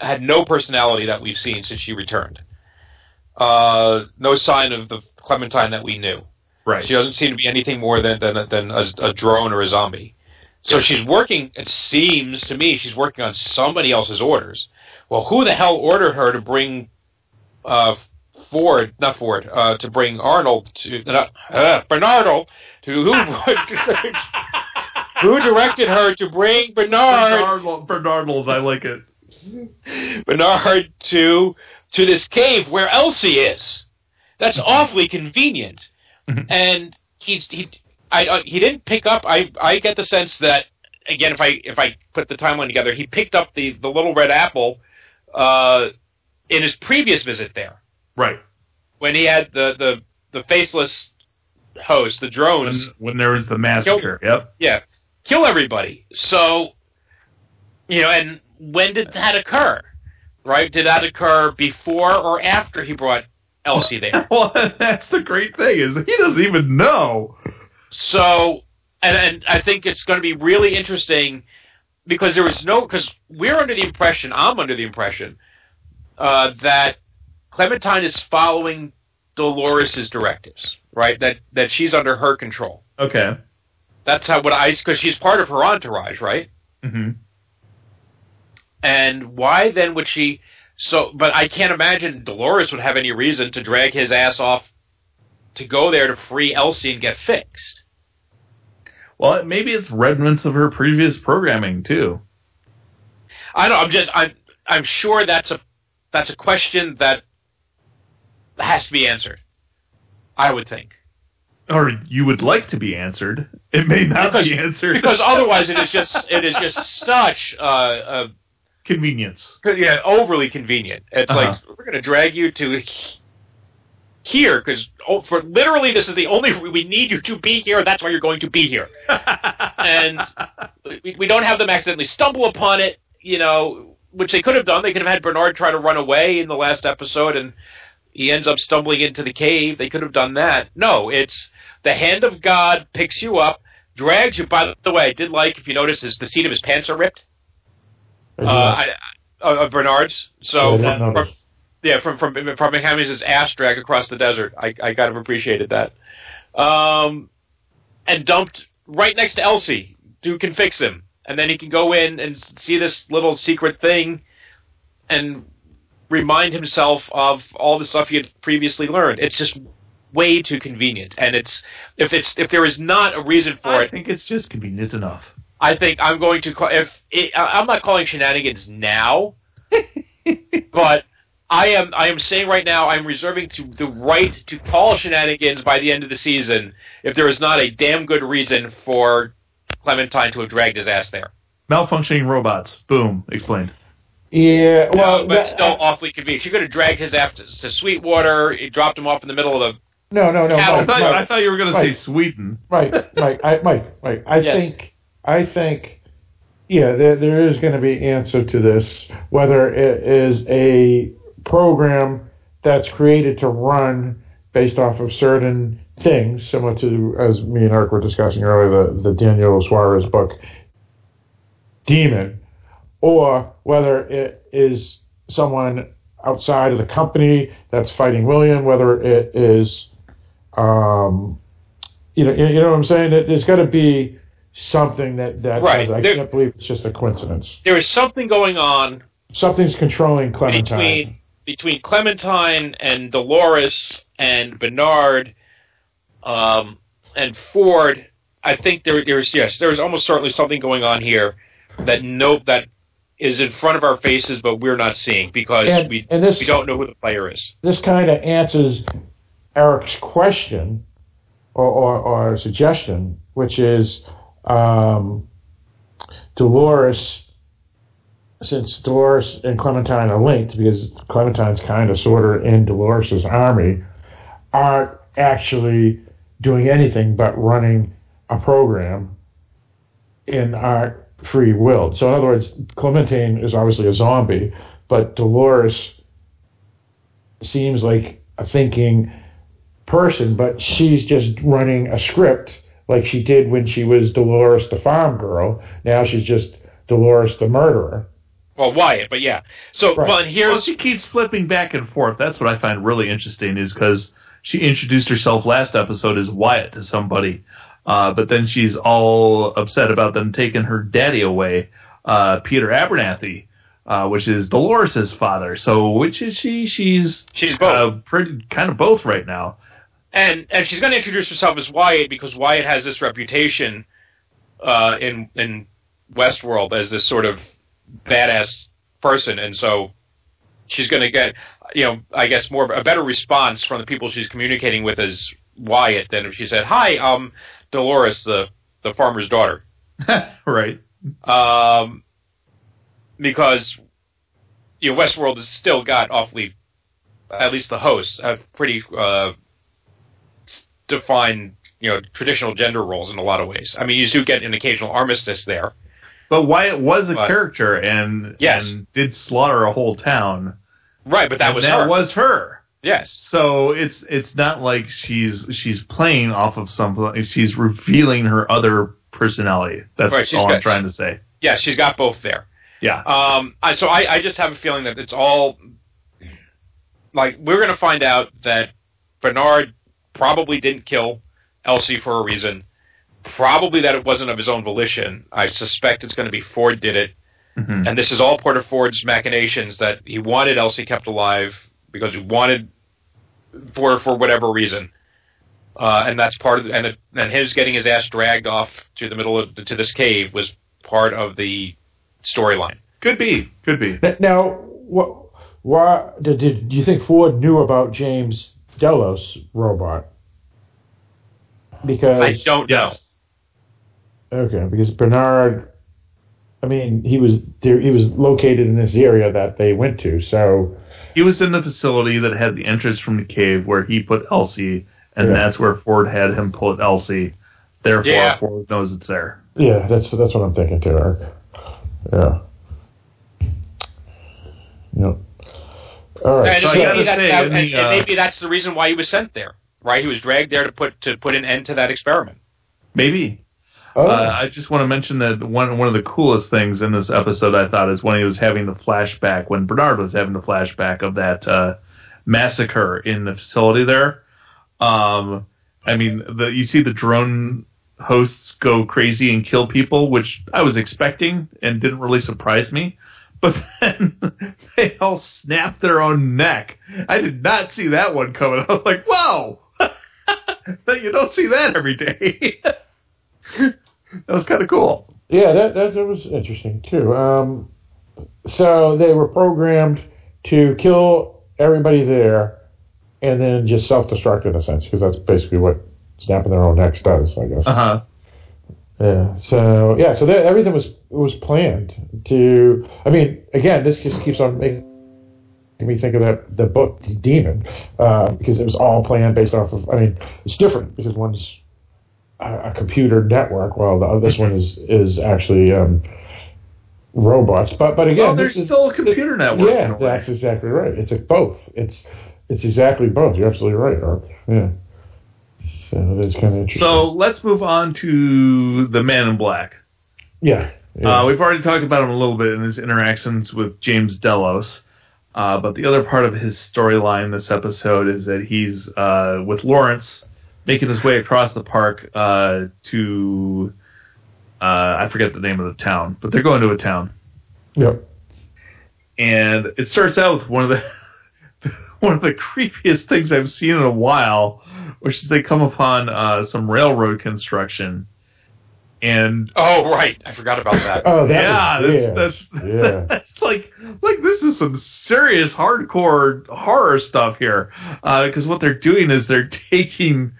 had no personality that we've seen since she returned. Uh, no sign of the Clementine that we knew. right. She doesn't seem to be anything more than than, than a, a drone or a zombie. So she's working. It seems to me she's working on somebody else's orders. Well, who the hell ordered her to bring uh, Ford, not Ford, uh, to bring Arnold to not, uh, Bernardo to who? who directed her to bring Bernard Bernard, Bernard, I like it. Bernard to to this cave where Elsie is. That's awfully convenient. Mhm. And he's he I uh, he didn't pick up. I I get the sense that again if I if I put the timeline together, he picked up the the little red apple uh, in his previous visit there Right. when he had the the the faceless host, the drones. when there was the massacre. Yep. Yeah, kill everybody. So, you know, and when did that occur? Right? Did that occur before or after he brought Elsie there? Well, that's the great thing is he doesn't even know. So, and, and I think it's going to be really interesting because there was no because we're under the impression I'm under the impression uh, that Clementine is following Dolores's directives, right? That that she's under her control. Okay. That's how what I because she's part of her entourage, right? hmm And why then would she? So, but I can't imagine Dolores would have any reason to drag his ass off to go there to free Elsie and get fixed. Well, maybe it's remnants of her previous programming too. I don't. I'm just. I'm. I'm sure that's a. That's a question that has to be answered. I would think. Or you would like to be answered. It may not Because- be answered. because otherwise it is just it is just such uh, convenience. yeah overly convenient. It's Uh-huh. like we're going to drag you to here because oh, for literally this is the only we need you to be here. That's why you're going to be here. And we, we don't have them accidentally stumble upon it. You know, which they could have done. They could have had Bernard try to run away in the last episode and. He ends up stumbling into the cave. They could have done that. No, it's the hand of God picks you up, drags you. By the way, I did like if you notice, is the seat of his pants are ripped. Uh, I, uh, Bernard's. So from, from, yeah, from from from Hamish's ass drag across the desert. I I kind of appreciated that. Um, and dumped right next to Elsie. Duke can fix him, and then he can go in and see this little secret thing, and remind himself of all the stuff he had previously learned. It's just way too convenient, and it's if it's if there is not a reason for I it, I think it's just convenient enough. I think I'm going to call if it, I'm not calling shenanigans now, but I am I am saying right now I'm reserving to the right to call shenanigans by the end of the season if there is not a damn good reason for Clementine to have dragged his ass there. Malfunctioning robots. Boom. Explained. Yeah, well, No, but that- still awfully convenient. She could have dragged his ass to, to Sweetwater, he dropped him off in the middle of the. no, no, no, Cattle- I thought, Mike, I thought you were going to say Sweden. Mike, Mike, I, Mike, Mike. I Yes. think, I think, yeah, there, there is going to be answer to this. Whether it is a program that's created to run based off of certain things, similar to as me and Eric were discussing earlier, the the Daniel Suarez book, Daemon, or whether it is someone outside of the company that's fighting William, whether it is um, you know, you know what I'm saying? There- There's got to be something that that Right. says, I There- can't believe it's just a coincidence. There is something going on Something's controlling Clementine. between between Clementine and Dolores and Bernard um, and Ford. I think there there's yes there is almost certainly something going on here that no that is in front of our faces, but we're not seeing because And- we and this- we don't know who the player is. this kind of answers Eric's question or, or, or suggestion, which is um, Dolores. Since Dolores and Clementine are linked, because Clementine's kind of sort of in Dolores's army, aren't actually doing anything but running a program in our free will. So, in other words, Clementine is obviously a zombie, but Dolores seems like a thinking person, but she's just running a script like she did when she was Dolores the farm girl. Now she's just Dolores the murderer. Well, Wyatt, but yeah. So, Right. well, and Well, here's she keeps flipping back and forth. That's what I find really interesting is because she introduced herself last episode as Wyatt to somebody, uh, but then she's all upset about them taking her daddy away, uh, Peter Abernathy, uh, which is Dolores' father. So which is she? She's She's uh, both. pretty kind of both right now. and and she's going to introduce herself as Wyatt because Wyatt has this reputation uh, in in Westworld as this sort of badass person, and so she's going to get you know I guess more a better response from the people she's communicating with as Wyatt than if she said, "Hi, um, Dolores, the the farmer's daughter," right. um, because you know Westworld has still got awfully at least the hosts have pretty uh, defined, you know, traditional gender roles in a lot of ways. I mean, you do get an occasional armistice there. But Wyatt was a But- character and Yes. and did slaughter a whole town. Right, but that And was that her. was her. Yes. So it's it's not like she's she's playing off of something. She's revealing her other personality. That's Right, all I'm trying to say. Yeah, she's got both there. Yeah. Um, I, so I, I just have a feeling that it's all like we're going to find out that Bernard probably didn't kill Elsie for a reason. Probably that it wasn't of his own volition. I suspect it's going to be Ford did it, Mhm. and this is all part of Ford's machinations that he wanted Elsie kept alive because he wanted for for whatever reason. Uh, and that's part of and it, and his getting his ass dragged off to the middle of to this cave was part of the storyline. Could be. Could be. Now, what? Why did, did do you think Ford knew about James Delos robot? Because I don't know. Okay, because Bernard, I mean, he was there. He was located in this area that they went to. So He was in the facility that had the entrance from the cave where he put Elsie, and Yeah. that's where Ford had him put Elsie. Therefore, Yeah. Ford knows it's there. yeah, that's that's what I'm thinking too, Eric. Yeah. Yep. All right. And, So maybe that, say, that- and, the, and uh, maybe that's the reason why he was sent there. Right, he was dragged there to put to put an end to that experiment. Maybe. Oh, Uh, I just want to mention that one one of the coolest things in this episode I thought is when he was having the flashback when Bernard was having the flashback of that uh, massacre in the facility there. Um, I mean, the, you see the drone hosts go crazy and kill people, which I was expecting and didn't really surprise me. But then they all snap their own neck. I did not see that one coming. I was like, "Whoa!" you don't see that every day. That was kind of cool. yeah, that, that that was interesting too. Um, so they were programmed to kill everybody there, and then just self-destruct in a sense, because that's basically what snapping their own necks does, I guess. Uh huh. Yeah. So yeah. So that, everything was was planned to. I mean, again, this just keeps on making me think of that the book Daemon uh, because it was all planned based off of. I mean, it's different because one's a, a computer network, Well, the this one is is actually um, robots. But but again, Well, there's this is- still a computer network. yeah, that's exactly right. It's a both. It's it's exactly both. You're absolutely right, Art. Yeah. So that's kind of interesting. So let's move on to the Man in Black. yeah. yeah. Uh, we've already talked about him a little bit in his interactions with James Delos. Uh, but the other part of his storyline this episode is that he's uh, with Lawrence making his way across the park uh, to uh, I forget the name of the town, but they're going to a town, Yep. and it starts out with one of the one of the creepiest things I've seen in a while, which is they come upon uh, some railroad construction, and Oh, right, I forgot about that. Oh, that yeah, was, that's, that's yeah. that's like like this is some serious hardcore horror stuff here. Because what they're doing is they're taking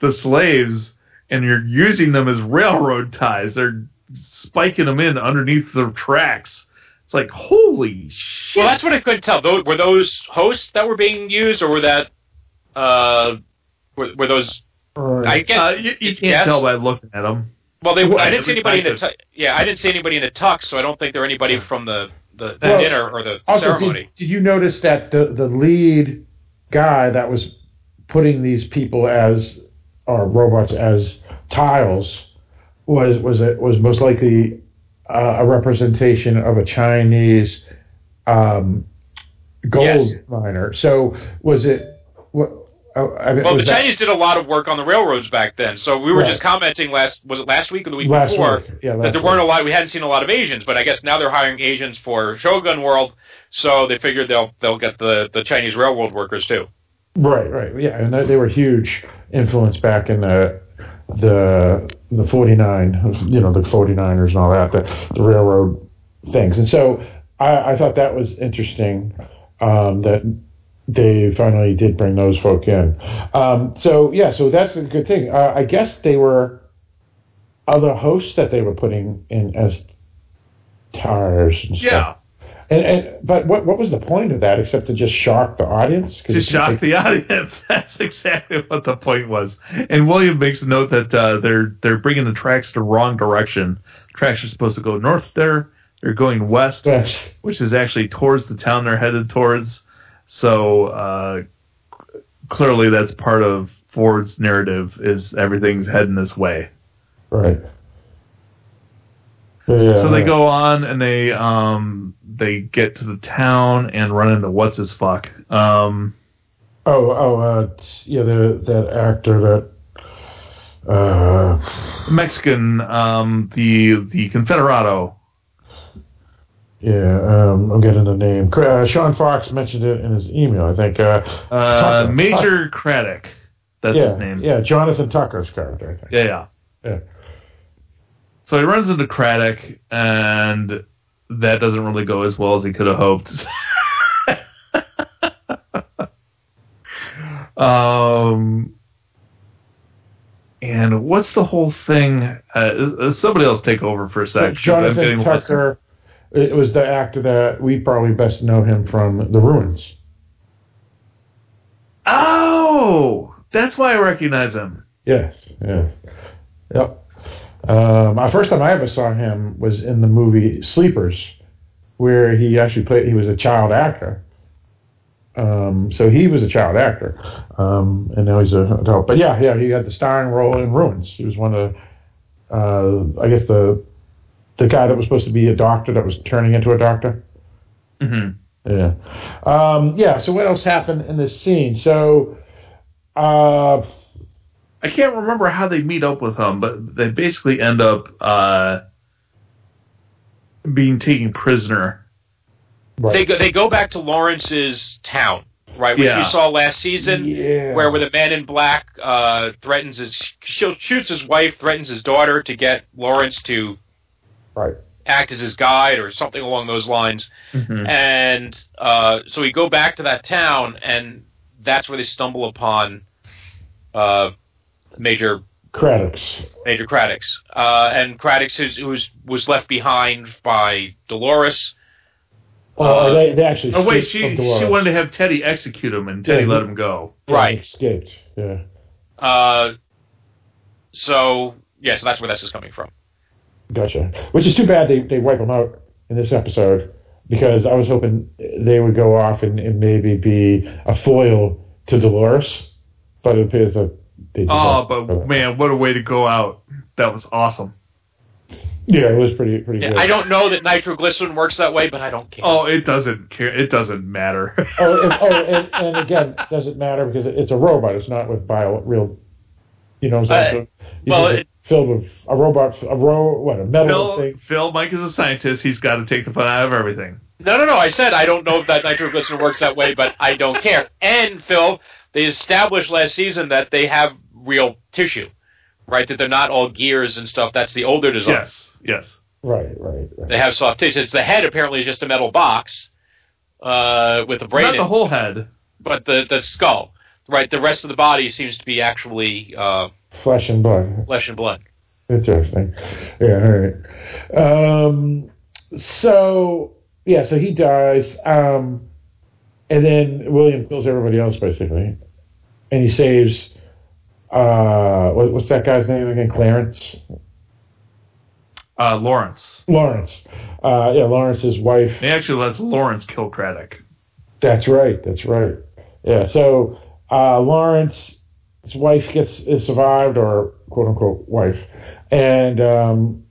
the slaves and you're using them as railroad ties. They're spiking them in underneath the tracks. It's like holy shit. Well, that's what I couldn't tell. Those, were those hosts that were being used, or were that uh, were, were those? Right. I get. uh, you, you can't Yes. tell by looking at them. well, they. Well, I didn't see anybody in I the. Tu- yeah, I didn't see anybody in the tux, so I don't think they're anybody from the the, the Well, dinner or the also, ceremony. did, did you notice that the the lead guy that was putting these people as or robots as tiles was was it was most likely uh, a representation of a Chinese um, gold Yes. miner. So was it? What, uh, I mean, Well, the that- Chinese did a lot of work on the railroads back then, so we were Right. just commenting last was it last week or the week last before week. Yeah, last that there weren't a lot. We hadn't seen a lot of Asians, but I guess now they're hiring Asians for Shogun World, so they figured they'll they'll get the the Chinese railroad workers too. Right, right, yeah, and they, they were huge influence back in the the the 49, you know, the 49ers and all that, the, the railroad things. And so I, I thought that was interesting um, that they finally did bring those folk in. Um, so yeah, so that's a good thing. Uh, I guess they were other hosts that they were putting in as tires and stuff. And, and but what what was the point of that except to just shock the audience? to shock like- the audience. That's exactly what the point was. And William makes a note that uh, they're they're bringing the tracks the wrong direction. tracks are supposed to go north there. They're going west, Yes. which is actually towards the town they're headed towards. So uh, clearly, that's part of Ford's narrative: is everything's heading this way. Right. Yeah, so they right. go on and they um they get to the town and run into what's his fuck. Um, Oh, oh, uh, yeah, the that actor that. Uh, Mexican, um, the the Confederado. yeah, um, I'm getting the name. Uh, Sean Fox mentioned it in his email. I think. Uh, Uh. Major Craddock. That's yeah, his name. yeah, Jonathan Tucker's character. I think. Yeah, yeah. Yeah. So he runs into Craddock, and that doesn't really go as well as he could have hoped. um, and what's the whole thing? Uh, somebody else take over for a sec. Jonathan. Tucker. It was the actor that we probably best know him from The Ruins. Oh, that's why I recognize him. Yes, yes, yep. Um, my first time I ever saw him was in the movie Sleepers, where he actually played. He was a child actor. Um, so he was a child actor, um, and now he's an adult. But yeah, yeah, he had the starring role in Ruins. He was one of, the, uh, I guess the, the guy that was supposed to be a doctor that was turning into a doctor. hmm Yeah. Um, yeah. So what else happened in this scene? So, uh, I can't remember how they meet up with him, but they basically end up uh, being taken prisoner. right. They go, they go back to Lawrence's town, right, which Yeah. we saw last season, yeah. where where the man in black uh, threatens his sh- shoots his wife, threatens his daughter to get Lawrence to right. act as his guide or something along those lines. Mm-hmm. And uh, so we go back to that town, and that's where they stumble upon uh, Major Craddock's. Major Craddox. Uh, and Craddox is, who's was left behind by Dolores. Oh, Uh, they, they actually. Oh wait, she she wanted to have Teddy execute him, and Teddy Yeah, let him go. Right. Escaped. Yeah. Uh, so yeah, so that's where this is coming from. Gotcha. Which is too bad they, they wipe them out in this episode because I was hoping they would go off and, and maybe be a foil to Dolores, but it appears that they. did Oh, not. but man, what a way to go out! That was awesome. yeah, it was pretty pretty Yeah, good. I don't know that nitroglycerin works that way, but I don't care. Oh, it doesn't care. It doesn't matter. Oh, and, oh, and, and again, doesn't matter because it's a robot. It's not with bio real. You know what I'm saying? Uh, So well, it- filled with a robot, a ro what a metal Phil, thing. Phil, Mike is a scientist. He's got to take the fun out of everything. No, no, no. I said I don't know if that nitroglycerin works that way, but I don't care. And Phil, they established last season that they have real tissue, right? That they're not all gears and stuff. That's the older design. Yes, yes. Right, right, right. They have soft tissue. It's the head apparently is just a metal box uh, with a brain, Not in, the whole head. but the the skull, right? The rest of the body seems to be actually uh, Flesh and blood. flesh and blood. Interesting. Yeah, all right. Um, so yeah, so he dies, um, and then William kills everybody else basically, and he saves. Uh, what, what's that guy's name again? Clarence Uh, Lawrence. Lawrence. Uh, yeah, Lawrence's wife. He actually lets Lawrence kill Craddock. That's right. That's right. Yeah. So uh, Lawrence's wife gets is survived, or quote unquote wife, and um,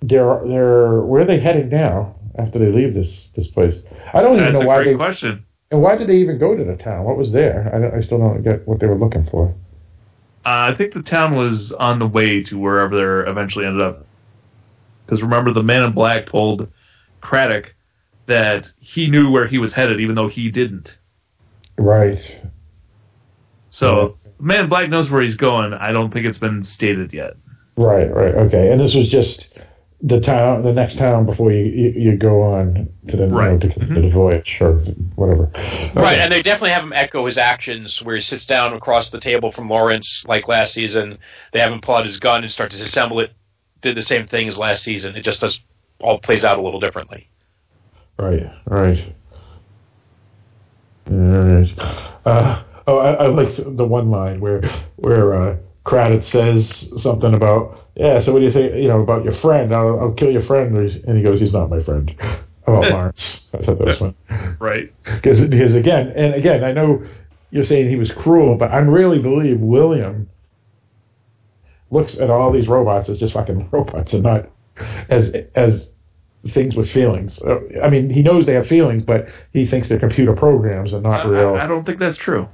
they're they're where are they heading now after they leave this this place? I don't even That's know a why great they question. And why did they even go to the town? What was there? I, I still don't get what they were looking for. Uh, I think the town was on the way to wherever they eventually ended up. Because remember, the man in black told Craddock that he knew where he was headed, even though he didn't. Right. So, the man in black knows where he's going. I don't think it's been stated yet. Right. Right. Okay. And this was just the town, the next town before you you, you go on to the, you know, Right. to, to the voyage or whatever. Right, and they definitely have him echo his actions where he sits down across the table from Lawrence like last season. They have him pull out his gun and start to disassemble it. Did the same thing as last season. It just does all plays out a little differently. Right, right. All right. Uh, oh, I, I like the one line where where uh, Craddock says something about yeah. So what do you think? You know about your friend? I'll, I'll kill your friend, and he goes, he's not my friend. About Lawrence. I thought that was fun Right? because because again and again I know you're saying he was cruel, but I really believe William looks at all these robots as just fucking robots and not as as things with feelings. Uh, I mean, he knows they have feelings, but he thinks they're computer programs and not I, real. I don't think that's true.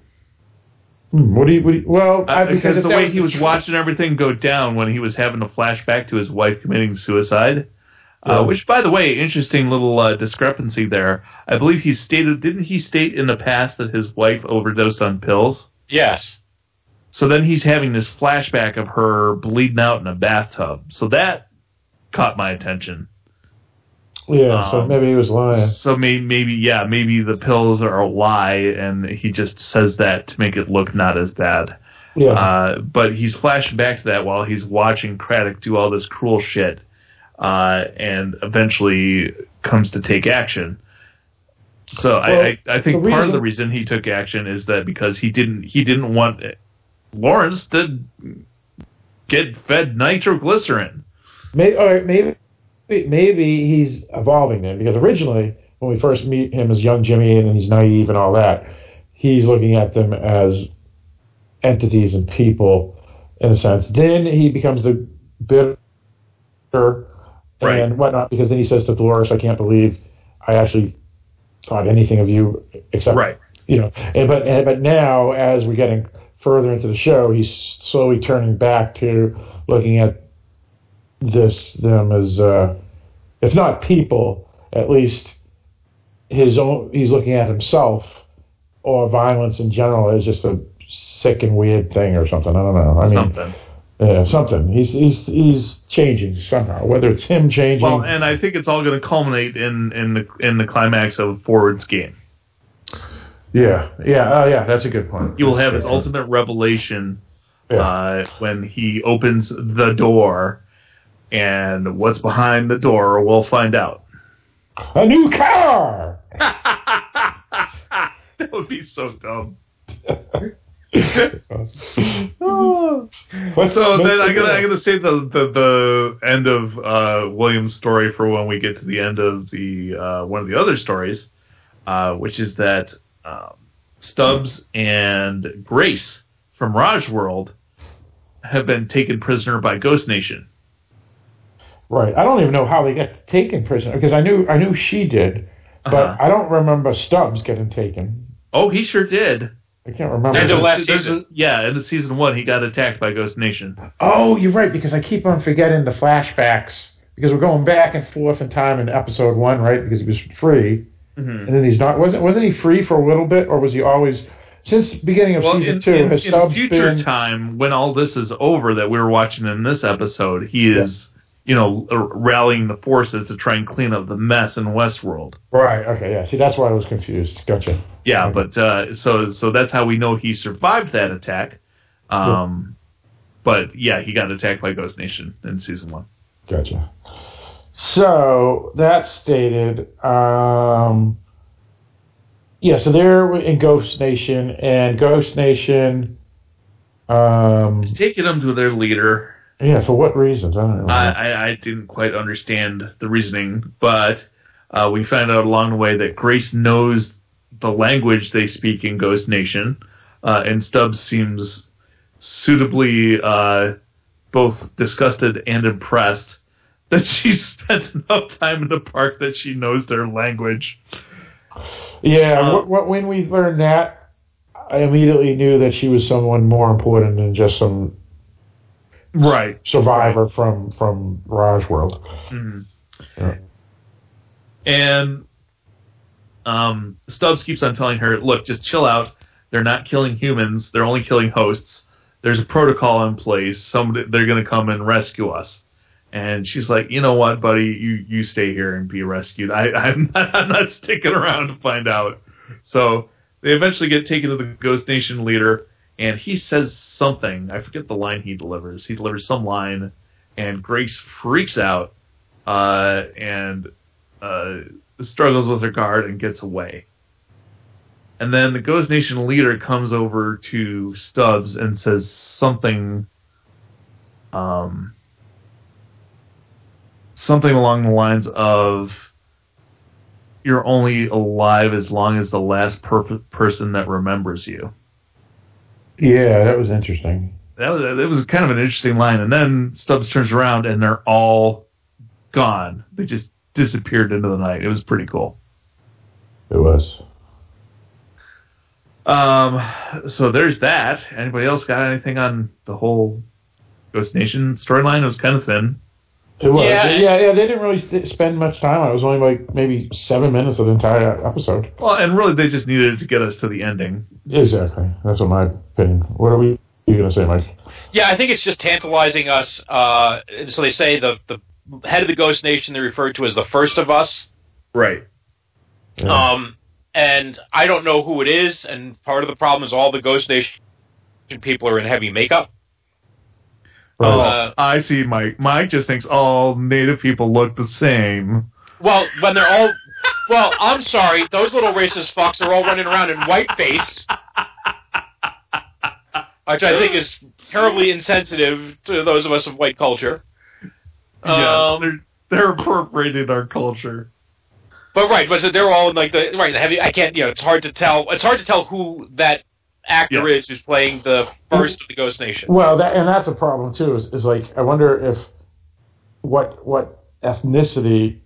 Hmm, what do you? What do you well, I, Uh, because the that way he was truth- watching everything go down when he was having a flashback to his wife committing suicide. Yeah. Uh, which, by the way, interesting little uh, discrepancy there. I believe he stated, didn't he state in the past that his wife overdosed on pills? Yes. So then he's having this flashback of her bleeding out in a bathtub. So that caught my attention. Yeah, so um, maybe he was lying. So maybe, maybe, yeah, maybe the pills are a lie, and he just says that to make it look not as bad. Yeah, Uh, but he's flashing back to that while he's watching Craddock do all this cruel shit, uh, and eventually comes to take action. So Well, I, I, I think part of the reason- reason he took action is that because he didn't he didn't want Lawrence to get fed nitroglycerin. maybe, all right, maybe maybe he's evolving then because originally when we first meet him as young Jimmy and he's naive and all that, he's looking at them as entities and people in a sense. Then he becomes the bitter Right. and whatnot because then he says to Dolores, "I can't believe I actually thought anything of you except Right. you know." And but and, but now as we're getting further into the show, he's slowly turning back to looking at this them as uh, if not people, at least his own. He's looking at himself or violence in general as just a sick and weird thing or something. I don't know. I mean, something. yeah, something. He's he's he's changing somehow. Whether it's him changing. Well, and I think it's all going to culminate in in the in the climax of Ford's game. yeah, yeah, oh yeah. That's a good point. You will have his ultimate revelation Yeah. uh, when he opens the door, and what's behind the door, we'll find out. a new car. that would be so dumb. What's So make then the I'm gonna deal? I'm gonna say the the, the end of uh, William's story for when we get to the end of the uh, one of the other stories, uh, which is that um, Stubbs and Grace from Raj World have been taken prisoner by Ghost Nation. Right. I don't even know how they got taken prisoner because I knew I knew she did, but Uh-huh. I don't remember Stubbs getting taken. Oh, he sure did. I can't remember. End of last there's season. a- yeah, in the season one, he got attacked by Ghost Nation. Oh, you're right because I keep on forgetting the flashbacks because we're going back and forth in time in episode one, right? Because he was free, Mhm. and then he's not. wasn't Wasn't he free for a little bit, or was he always since beginning of Well, season in, two? in, has in Stubbs future been? time, when all this is over that we were watching in this episode, he is, you know, rallying the forces to try and clean up the mess in Westworld. Right. Okay. Yeah. See, that's why I was confused. Gotcha. Yeah, Okay. but uh, so so that's how we know he survived that attack. Um, But yeah, he got attacked by Ghost Nation in season one. Gotcha. So that stated, um, yeah. So they're in Ghost Nation, and Ghost Nation, um, taking them to their leader. Yeah. For what reasons? I don't know. I, I, I didn't quite understand the reasoning, but uh, we found out along the way that Grace knows the language they speak in Ghost Nation, uh, and Stubbs seems suitably uh, both disgusted and impressed that she spent enough time in the park that she knows their language. yeah. uh, what, what, when we learned that, I immediately knew that she was someone more important than just some Right. survivor from from Raj World. Mhm. Yeah. And um, Stubbs keeps on telling her, "Look, just chill out. They're not killing humans. They're only killing hosts. There's a protocol in place. Somebody, they're going to come and rescue us." And she's like, "You know what, buddy? You you stay here and be rescued. I, I'm not, I'm not sticking around to find out." So they eventually get taken to the Ghost Nation leader, and he says something. I forget the line he delivers. He delivers some line, and Grace freaks out uh, and uh, struggles with her guard and gets away. And then the Ghost Nation leader comes over to Stubbs and says something, um, something along the lines of, "You're only alive as long as the last per- person that remembers you." Yeah, that was interesting. That was it was kind of an interesting line. And then Stubbs turns around and they're all gone. They just disappeared into the night. It was pretty cool. It was. Um, so there's that. Anybody else got anything on the whole Ghost Nation storyline? It was kind of thin. It was. Yeah. Yeah, yeah, They didn't really spend much time on it. It was only like maybe seven minutes of the entire episode. Well, and really, they just needed to get us to the ending. Exactly. That's what my opinion. What are we you gonna say, Mike? Yeah, I think it's just tantalizing us. Uh, so they say the the head of the Ghost Nation they referred to as the first of us. Right. Yeah. Um, and I don't know who it is. And part of the problem is all the Ghost Nation people are in heavy makeup. Right. Oh, Uh, I see. Mike. Mike just thinks all Native people look the same. Well, when they're all, well, I'm sorry, those little racist fucks are all running around in whiteface, which I think is terribly insensitive to those of us of white culture. yeah, Um, they're they're appropriating our culture. But right, but so they're all in like the right the heavy. I can't, you know, it's hard to tell. It's hard to tell who that actor Yes. is who's playing the first of the Ghost Nation. Well, that and that's a problem too. Is, is like I wonder if what what ethnicity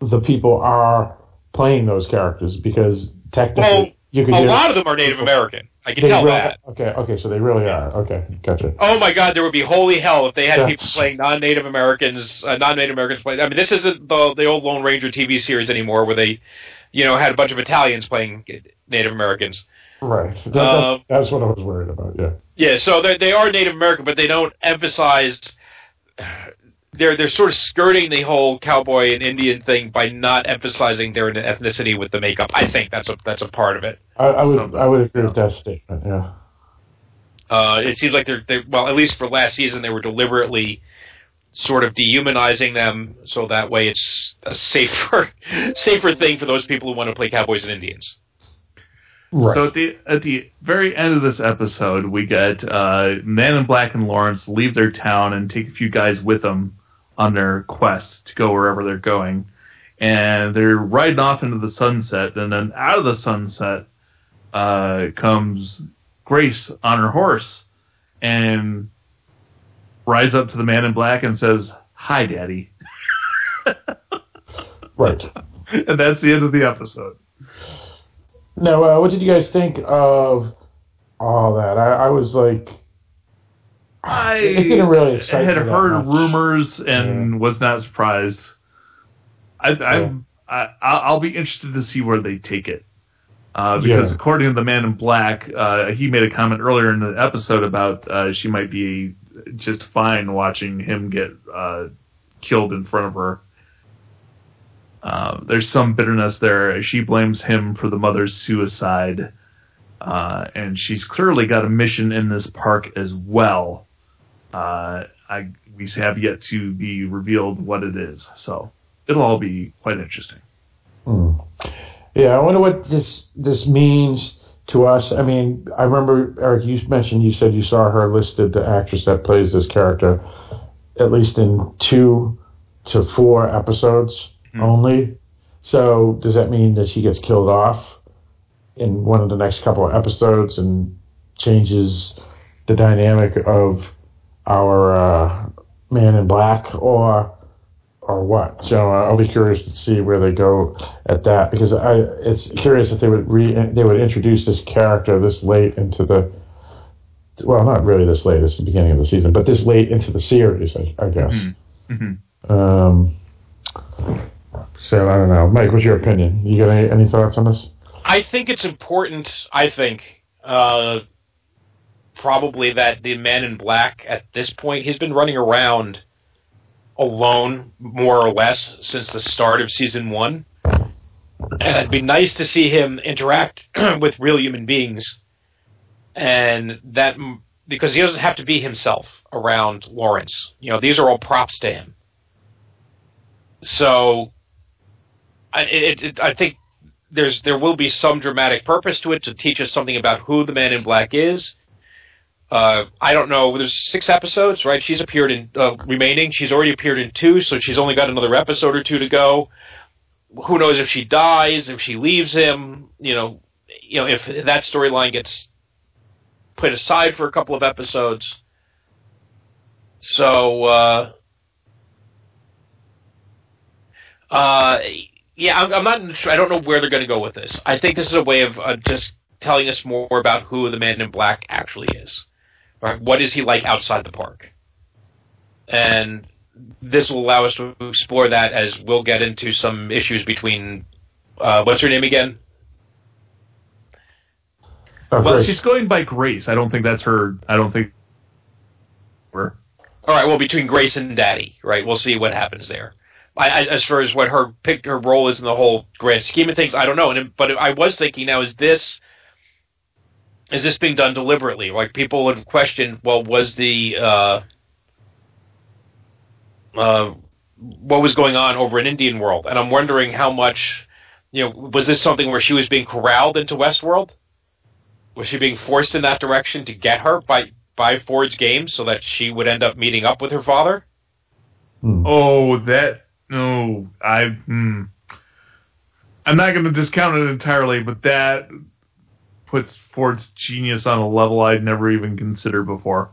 the people are playing those characters because technically Well, you A hear- lot of them are Native American. I can tell really- that. Okay, okay, so they really are. Okay, gotcha. Oh my God, there would be holy hell if they had people playing non-Native Americans, uh, non-Native Americans playing. I mean, this isn't the the old Lone Ranger TV series anymore, where they, you know, had a bunch of Italians playing Native Americans. Right. That, Um, that's, that's what I was worried about. Yeah. Yeah, so they they are Native American, but they don't emphasize. They're they're sort of skirting the whole cowboy and Indian thing by not emphasizing their ethnicity with the makeup. I think that's a that's a part of it. I, I would Something. I would agree with that statement. Yeah. Uh, it seems like they're they well, at least for last season, they were deliberately sort of dehumanizing them, so that way it's a safer safer thing for those people who want to play cowboys and Indians. Right. So at the at the very end of this episode, we get uh, Man in Black and Lawrence leave their town and take a few guys with them on their quest to go wherever they're going, and they're riding off into the sunset. And then out of the sunset uh, comes Grace on her horse and rides up to the Man in Black and says, "Hi, Daddy," right. and that's the end of the episode. Now, uh, what did you guys think of all that? I, I was like, I really excite had heard much. rumors and was not surprised. I, I'm- I, I I'll be interested to see where they take it. Uh, because Yeah. according to the Man in Black, uh, he made a comment earlier in the episode about uh, she might be just fine watching him get uh, killed in front of her. Uh, there's some bitterness there. She blames him for the mother's suicide, uh, and she's clearly got a mission in this park as well. Uh, I we have yet to be revealed what it is, so it'll all be quite interesting. Hmm. Yeah, I wonder what this this means to us. I mean, I remember Eric, you mentioned you said you saw her listed, the actress that plays this character, at least in two to four episodes Mhm. only. So does that mean that she gets killed off in one of the next couple of episodes and changes the dynamic of our uh, Man in Black, or or what? So uh, I'll be curious to see where they go at that because I it's curious if they would re they would introduce this character this late into the well not really this late it's the beginning of the season but this late into the series I, I guess. Mhm. Um, so I don't know, Mike. What's your opinion? You got any, any thoughts on this? I think it's important. I think uh, probably that the Man in Black at this point he's been running around alone more or less since the start of season one, and it'd be nice to see him interact with real human beings, and that because he doesn't have to be himself around Lawrence. You know, these are all props to him. So, I, it, it, I think there's there will be some dramatic purpose to it to teach us something about who the Man in Black is. Uh, I don't know. There's six episodes, right? She's appeared in uh, remaining. She's already appeared in two, so she's only got another episode or two to go. Who knows if she dies, if she leaves him? You know, you know if that storyline gets put aside for a couple of episodes. So uh, Uh, yeah, I'm, I'm not. I don't know where they're going to go with this. I think this is a way of uh, just telling us more about who the Man in Black actually is. Right? What is he like outside the park? And this will allow us to explore that as we'll get into some issues between. Uh, what's her name again? Oh, Well, great. she's going by Grace. I don't think that's her. I don't think. Her. All right, well, between Grace and Daddy, right? We'll see what happens there. I, I, as far as what her pick, her role is in the whole grand scheme of things, I don't know. And but I was thinking now, is this is this being done deliberately? Like people have questioned, well, was the uh, uh, what was going on over in Indian World? And I'm wondering how much, you know, was this something where she was being corralled into Westworld? Was she being forced in that direction to get her by by Ford's game so that she would end up meeting up with her father? Hmm. Oh, that no, I. Hmm. I'm not going to discount it entirely, but that puts Ford's genius on a level I'd never even considered before.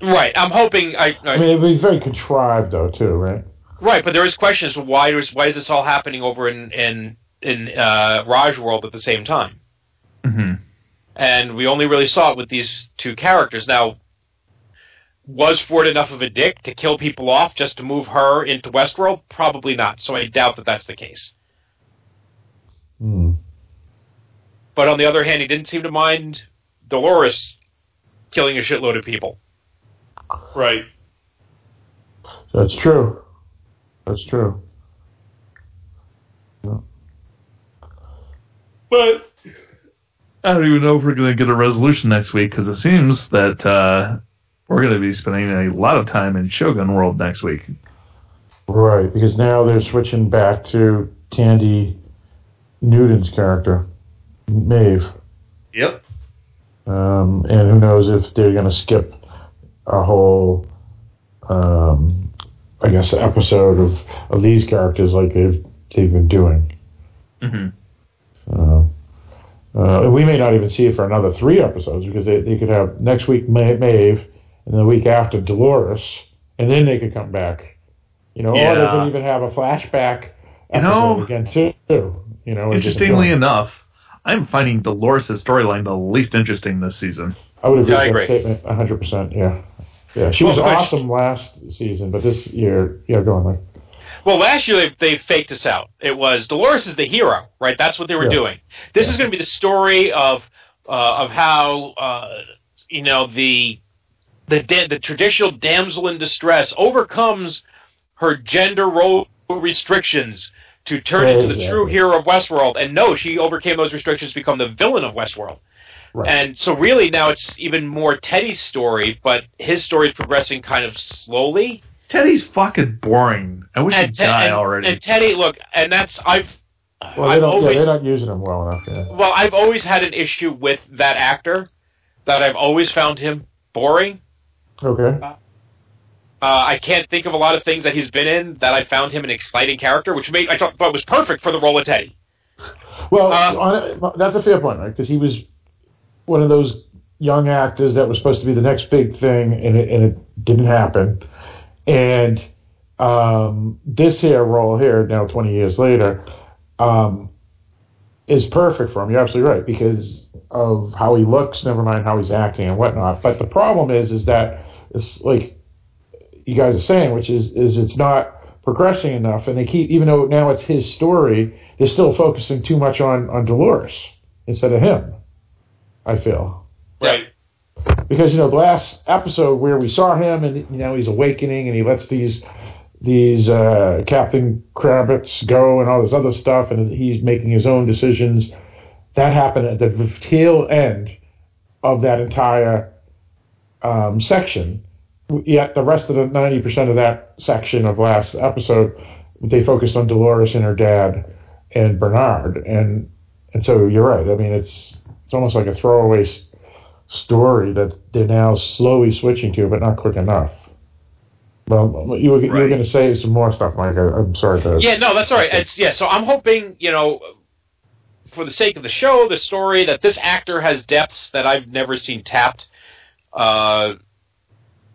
Right. I'm hoping. I, I, I mean, it'd be very contrived, though, too, right? right, but there is questions. Why is why is this all happening over in in in uh, Raj World at the same time? hmm And we only really saw it with these two characters. Now, was Ford enough of a dick to kill people off just to move her into Westworld? Probably not. So I doubt that that's the case. Hmm. But on the other hand, he didn't seem to mind Dolores killing a shitload of people. Right. That's true. That's true. But I don't even know if we're going to get a resolution next week because it seems that uh, we're going to be spending a lot of time in Shogun World next week. Right, because now they're switching back to Thandie Newton's character, Maeve. Yep. Um, and who knows if they're going to skip a whole, um, I guess, episode of, of these characters like they've, they've been doing. hmm Uh, uh, we may not even see it for another three episodes because they, they could have next week Ma- Maeve and the week after Dolores, and then they could come back. You know, or they could even have a flashback You know- again too. You know, Interestingly enough, I'm finding Dolores' storyline the least interesting this season. I would agree Yeah, I with that agree. statement 100. percent Yeah, yeah, she Well, was but- awesome last season, but this year, yeah, go on, Mike. Well, last year they, they faked us out. It was Dolores is the hero, right? That's what they were Yeah. doing. This Yeah. is going to be the story of uh, of how uh, you know the the da- the traditional damsel in distress overcomes her gender role restrictions to turn into the true hero of Westworld. And no, she overcame those restrictions to become the villain of Westworld. Right. And so really now it's even more Teddy's story, but his story is progressing kind of slowly. Teddy's fucking boring. I wish he'd And, Te- die and- already. and Teddy, look, and that's I've Well, they I've don't, always yeah, they're not using him well enough. Yeah. well, I've always had an issue with that actor. That I've always found him boring. Okay. Uh, I can't think of a lot of things that he's been in that I found him an exciting character, which made I thought but was perfect for the role of Teddy. Well, Uh, that's a fair point, right? Because he was one of those young actors that was supposed to be the next big thing, and it, and it didn't happen. And um, this here role here, now 20 years later, um, is perfect for him. You're absolutely right because of how he looks. Never mind how he's acting and whatnot. But the problem is, is that it's like you guys are saying, which is is it's not progressing enough, and they keep even though now it's his story, they're still focusing too much on on Dolores instead of him. I feel Right. because you know the last episode where we saw him and you know he's awakening and he lets these these uh, Captain Kravitz go and all this other stuff and he's making his own decisions. That happened at the tail end of that entire um, section. Yet the rest of the ninety percent of that section of last episode, they focused on Dolores and her dad and Bernard, and and so you're right. I mean, it's it's almost like a throwaway s- story that they're now slowly switching to, but not quick enough. Well, you were, you were going to say some more stuff, Mike. I, I'm sorry to. Yeah, no, that's all right. It's yeah. So I'm hoping you know, for the sake of the show, the story, that this actor has depths that I've never seen tapped, uh,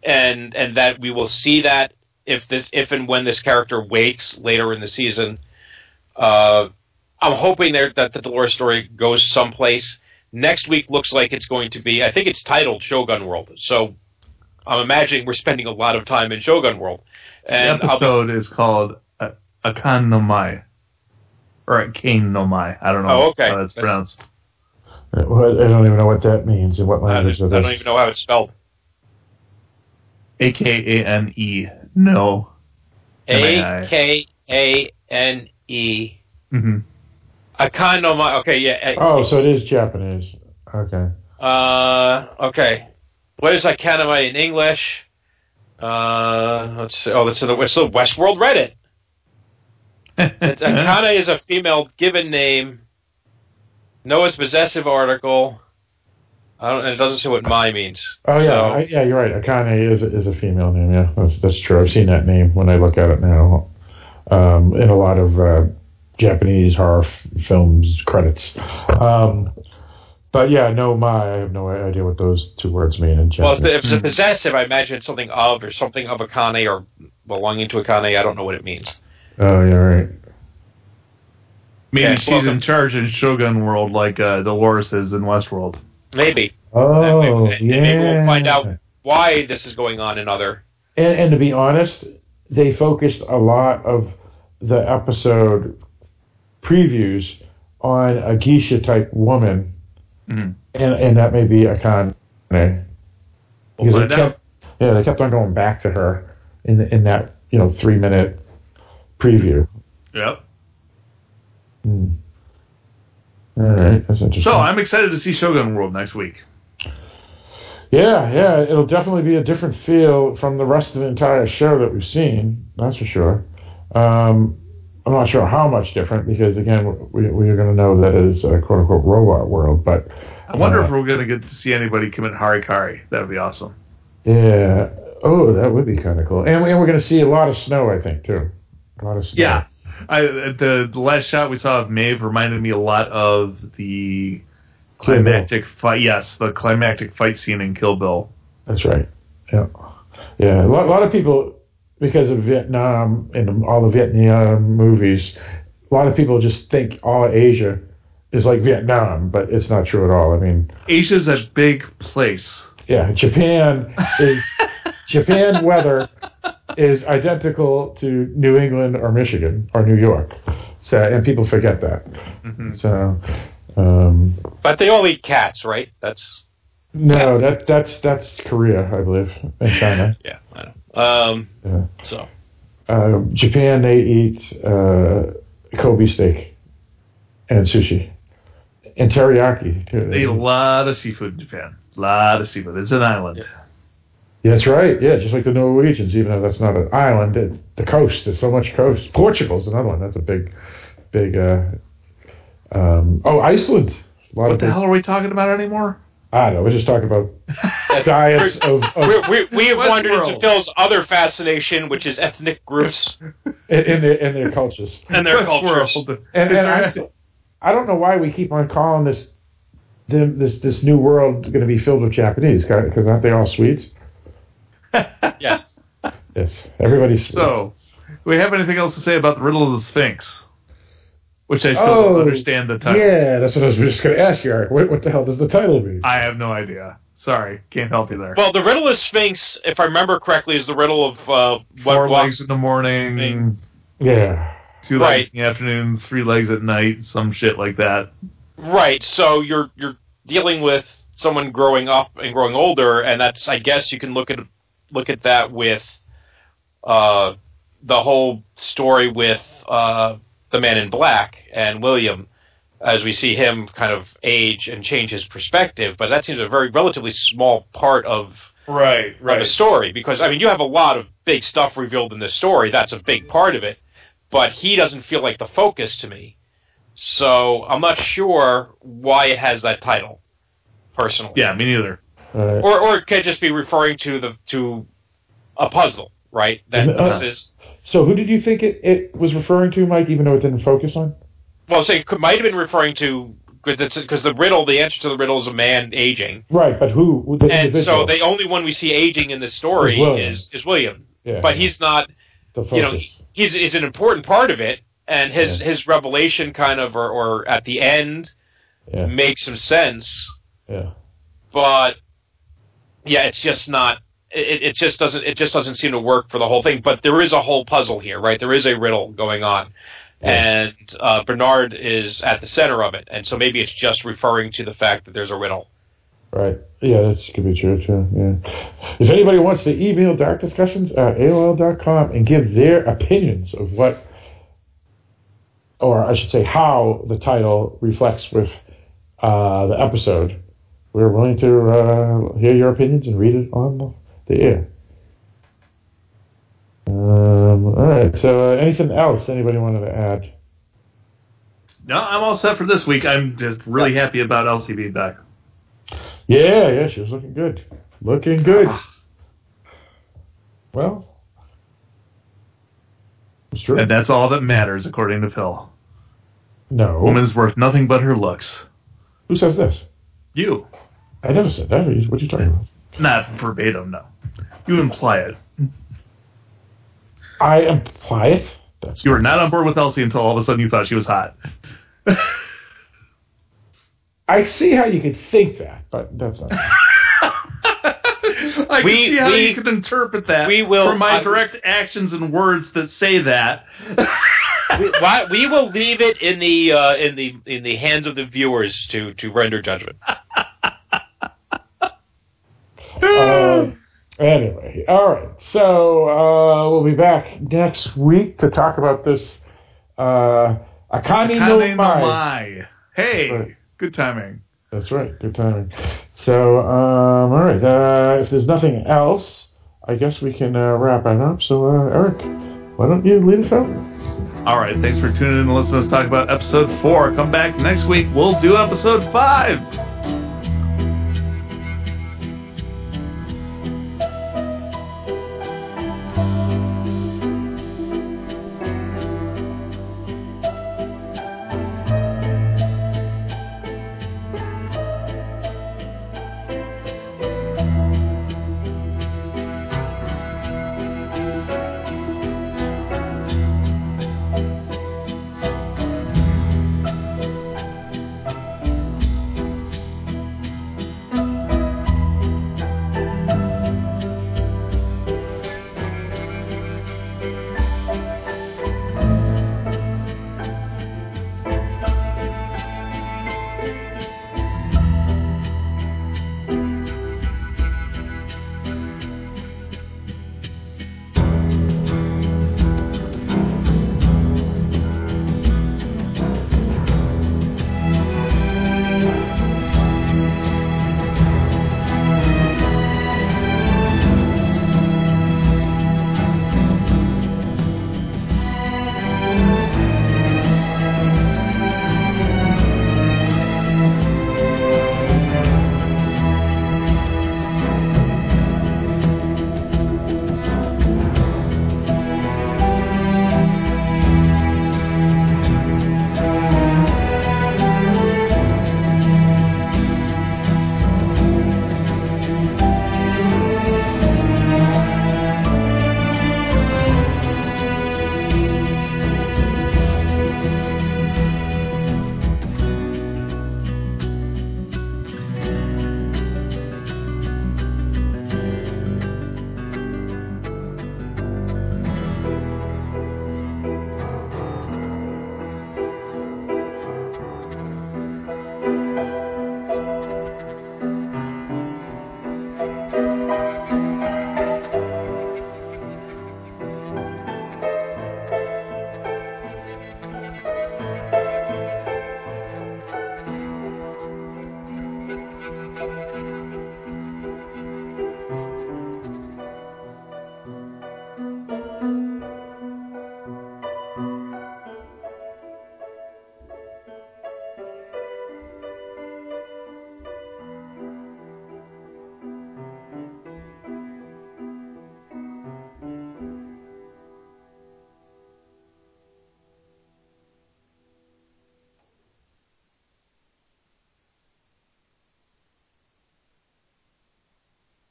and and that we will see that if this if and when this character wakes later in the season. Uh, I'm hoping there that the Dolores story goes someplace. Next week looks like it's going to be. I think it's titled Shogun World. So I'm imagining we're spending a lot of time in Shogun World. And the episode is called uh, Akan no Mai. Or Kane no Mai. I don't know Oh, okay. how that's pronounced. I don't even know what that means in what I, language don't- it I don't even know how it's spelled. A K A N E. No. M-A-I. A K A N E. hmm Akano Ma. Okay, yeah. Oh, so it is Japanese. Okay. Uh, okay. What is Akanama in English? Uh, let's see. Oh, that's in the, it's the Westworld Reddit. It's, Akana is a female given name. Noah's possessive article. I don't, and it doesn't say what my means. Oh yeah, So- I, yeah, you're right. Akane is a, is a female name. Yeah, that's, that's true. I've seen that name when I look at it now. Um, in a lot of uh, Japanese horror f- films credits. Um, but yeah, no, my I have no idea what those two words mean in Well, if, Japanese. the, if it's a possessive, I imagine it's something of or something of Akane or belonging to Akane. I don't know what it means. oh yeah, right. Maybe Yeah, she's welcome. in charge in Shogun World like uh, Dolores is in Westworld. Maybe. Oh and yeah. maybe we'll find out why this is going on in other. And, and to be honest, they focused a lot of the episode previews on a geisha type woman, Mhm. and and that may be a con. We'll Because find they out. kept, yeah, they kept on going back to her in the, in that you know three minute preview. Yep. Hmm. All right, that's interesting. So I'm excited to see Shogun World next week. yeah, yeah, it'll definitely be a different feel from the rest of the entire show that we've seen. That's for sure. Um, I'm not sure how much different because again, we we are going to know that it is a quote unquote robot world, but I wonder Uh, if we're going to get to see anybody commit harikari. That would be awesome. yeah. Oh, that would be kind of cool. And, we- and we're going to see a lot of snow, I think, too. A lot of snow. Yeah. I, the, the last shot we saw of Maeve reminded me a lot of the climactic fight. Yes, the climactic fight scene in Kill Bill. That's right. Yeah. Yeah. A lot, a lot of people, because of Vietnam and all the Vietnam movies, a lot of people just think all Asia is like Vietnam, but it's not true at all. I mean, Asia's a big place. yeah, Japan is Japan weather is identical to New England or Michigan or New York. So, and people forget that. Mhm. So, um, But they all eat cats, right? That's no, that that's that's Korea, I believe, and China. yeah. I know. Um. Yeah. So Uh, Japan, they eat uh, Kobe steak and sushi and teriyaki too. They eat a lot of seafood in Japan. A lot of seafood. It's an island. Yeah, that's right. Yeah, just like the Norwegians, even though that's not an island, it, the coast. There's so much coast. Portugal's another one. That's a big, big. Uh, um, oh, Iceland. A lot What of the big, hell are we talking about anymore? I don't know. We're just talking about diets of, of we, we, we have wandered into Phil's other fascination, which is ethnic groups in, in their in their cultures. and their Westworld. cultures. And, and I, I don't know why we keep on calling this this this new world going to be filled with Japanese because aren't they all Swedes? Yes. Yes, everybody's Swedes. So, do we have anything else to say about the riddle of the Sphinx? Which I still Oh, don't understand the title. Yeah, that's what I was just going to ask you, Eric. What, what the hell does the title mean? I have no idea. Sorry, can't help you there. Well, the riddle of the Sphinx, if I remember correctly, is the riddle of uh, Four walks- legs in the morning, Thing. yeah, two Right. legs in the afternoon, three legs at night, some shit like that. Right. So you're you're dealing with someone growing up and growing older, and that's I guess you can look at look at that with uh, the whole story with uh, the Man in Black and William, as we see him kind of age and change his perspective. But that seems a very relatively small part of Right, of the story because I mean you have a lot of big stuff revealed in this story. That's a big part of it, but he doesn't feel like the focus to me. So I'm not sure why it has that title, personally. Yeah, me neither. Uh, Or or it could just be referring to the to a puzzle, right? That Uh, this is So who did you think it, it was referring to, Mike? Even though it didn't focus on? well, say could might have been referring to because the riddle, the answer to the riddle is a man aging, Right, but who? The and individual. so the only one we see aging in this story Is William. is is William. Yeah. but he's not. the focus. You know, he's is an important part of it, and his Yeah. his revelation kind of, or, or at the end, yeah. makes some sense. Yeah. But yeah, it's just not. It, it just doesn't. It just doesn't seem to work for the whole thing. But there is a whole puzzle here, right? There is a riddle going on, and uh, Bernard is at the center of it. And so maybe it's just referring to the fact that there's a riddle. Right. Yeah, that could be true too. Yeah. If anybody wants to email dark discussions at AOL.com and give their opinions of what, or I should say, how the title reflects with uh, the episode, we're willing to uh, hear your opinions and read it on the air. Um, all right. So, uh, anything else anybody wanted to add? No, I'm all set for this week. I'm just really happy about Elsie being back. Yeah, yeah, she was looking good. Looking good. Well, it's true. And that's all that matters, according to Phil. no. Woman's worth nothing but her looks. Who says this? You. I never said that. What are you, what are you talking about? Not verbatim, no. You imply it. I imply it. That's You were not on board with Elsie until all of a sudden you thought she was hot. I see how you could think that, but that's not. I can We- see how we- you can interpret that we will- from my I- direct actions and words that say that. we, why, we will leave it in the uh, in the in the hands of the viewers to to render judgment. Um, anyway, all right. So uh, we'll be back next week to talk about this. Uh, Akane no Kane no Mai. Mai. Hey, Right. good timing. That's right. Good timing. So, um, all right. Uh, if there's nothing else, I guess we can uh, wrap it up. So, uh, Eric, why don't you lead us out? All right, thanks for tuning in and listening to us talk about episode four. Come back next week. We'll do episode five.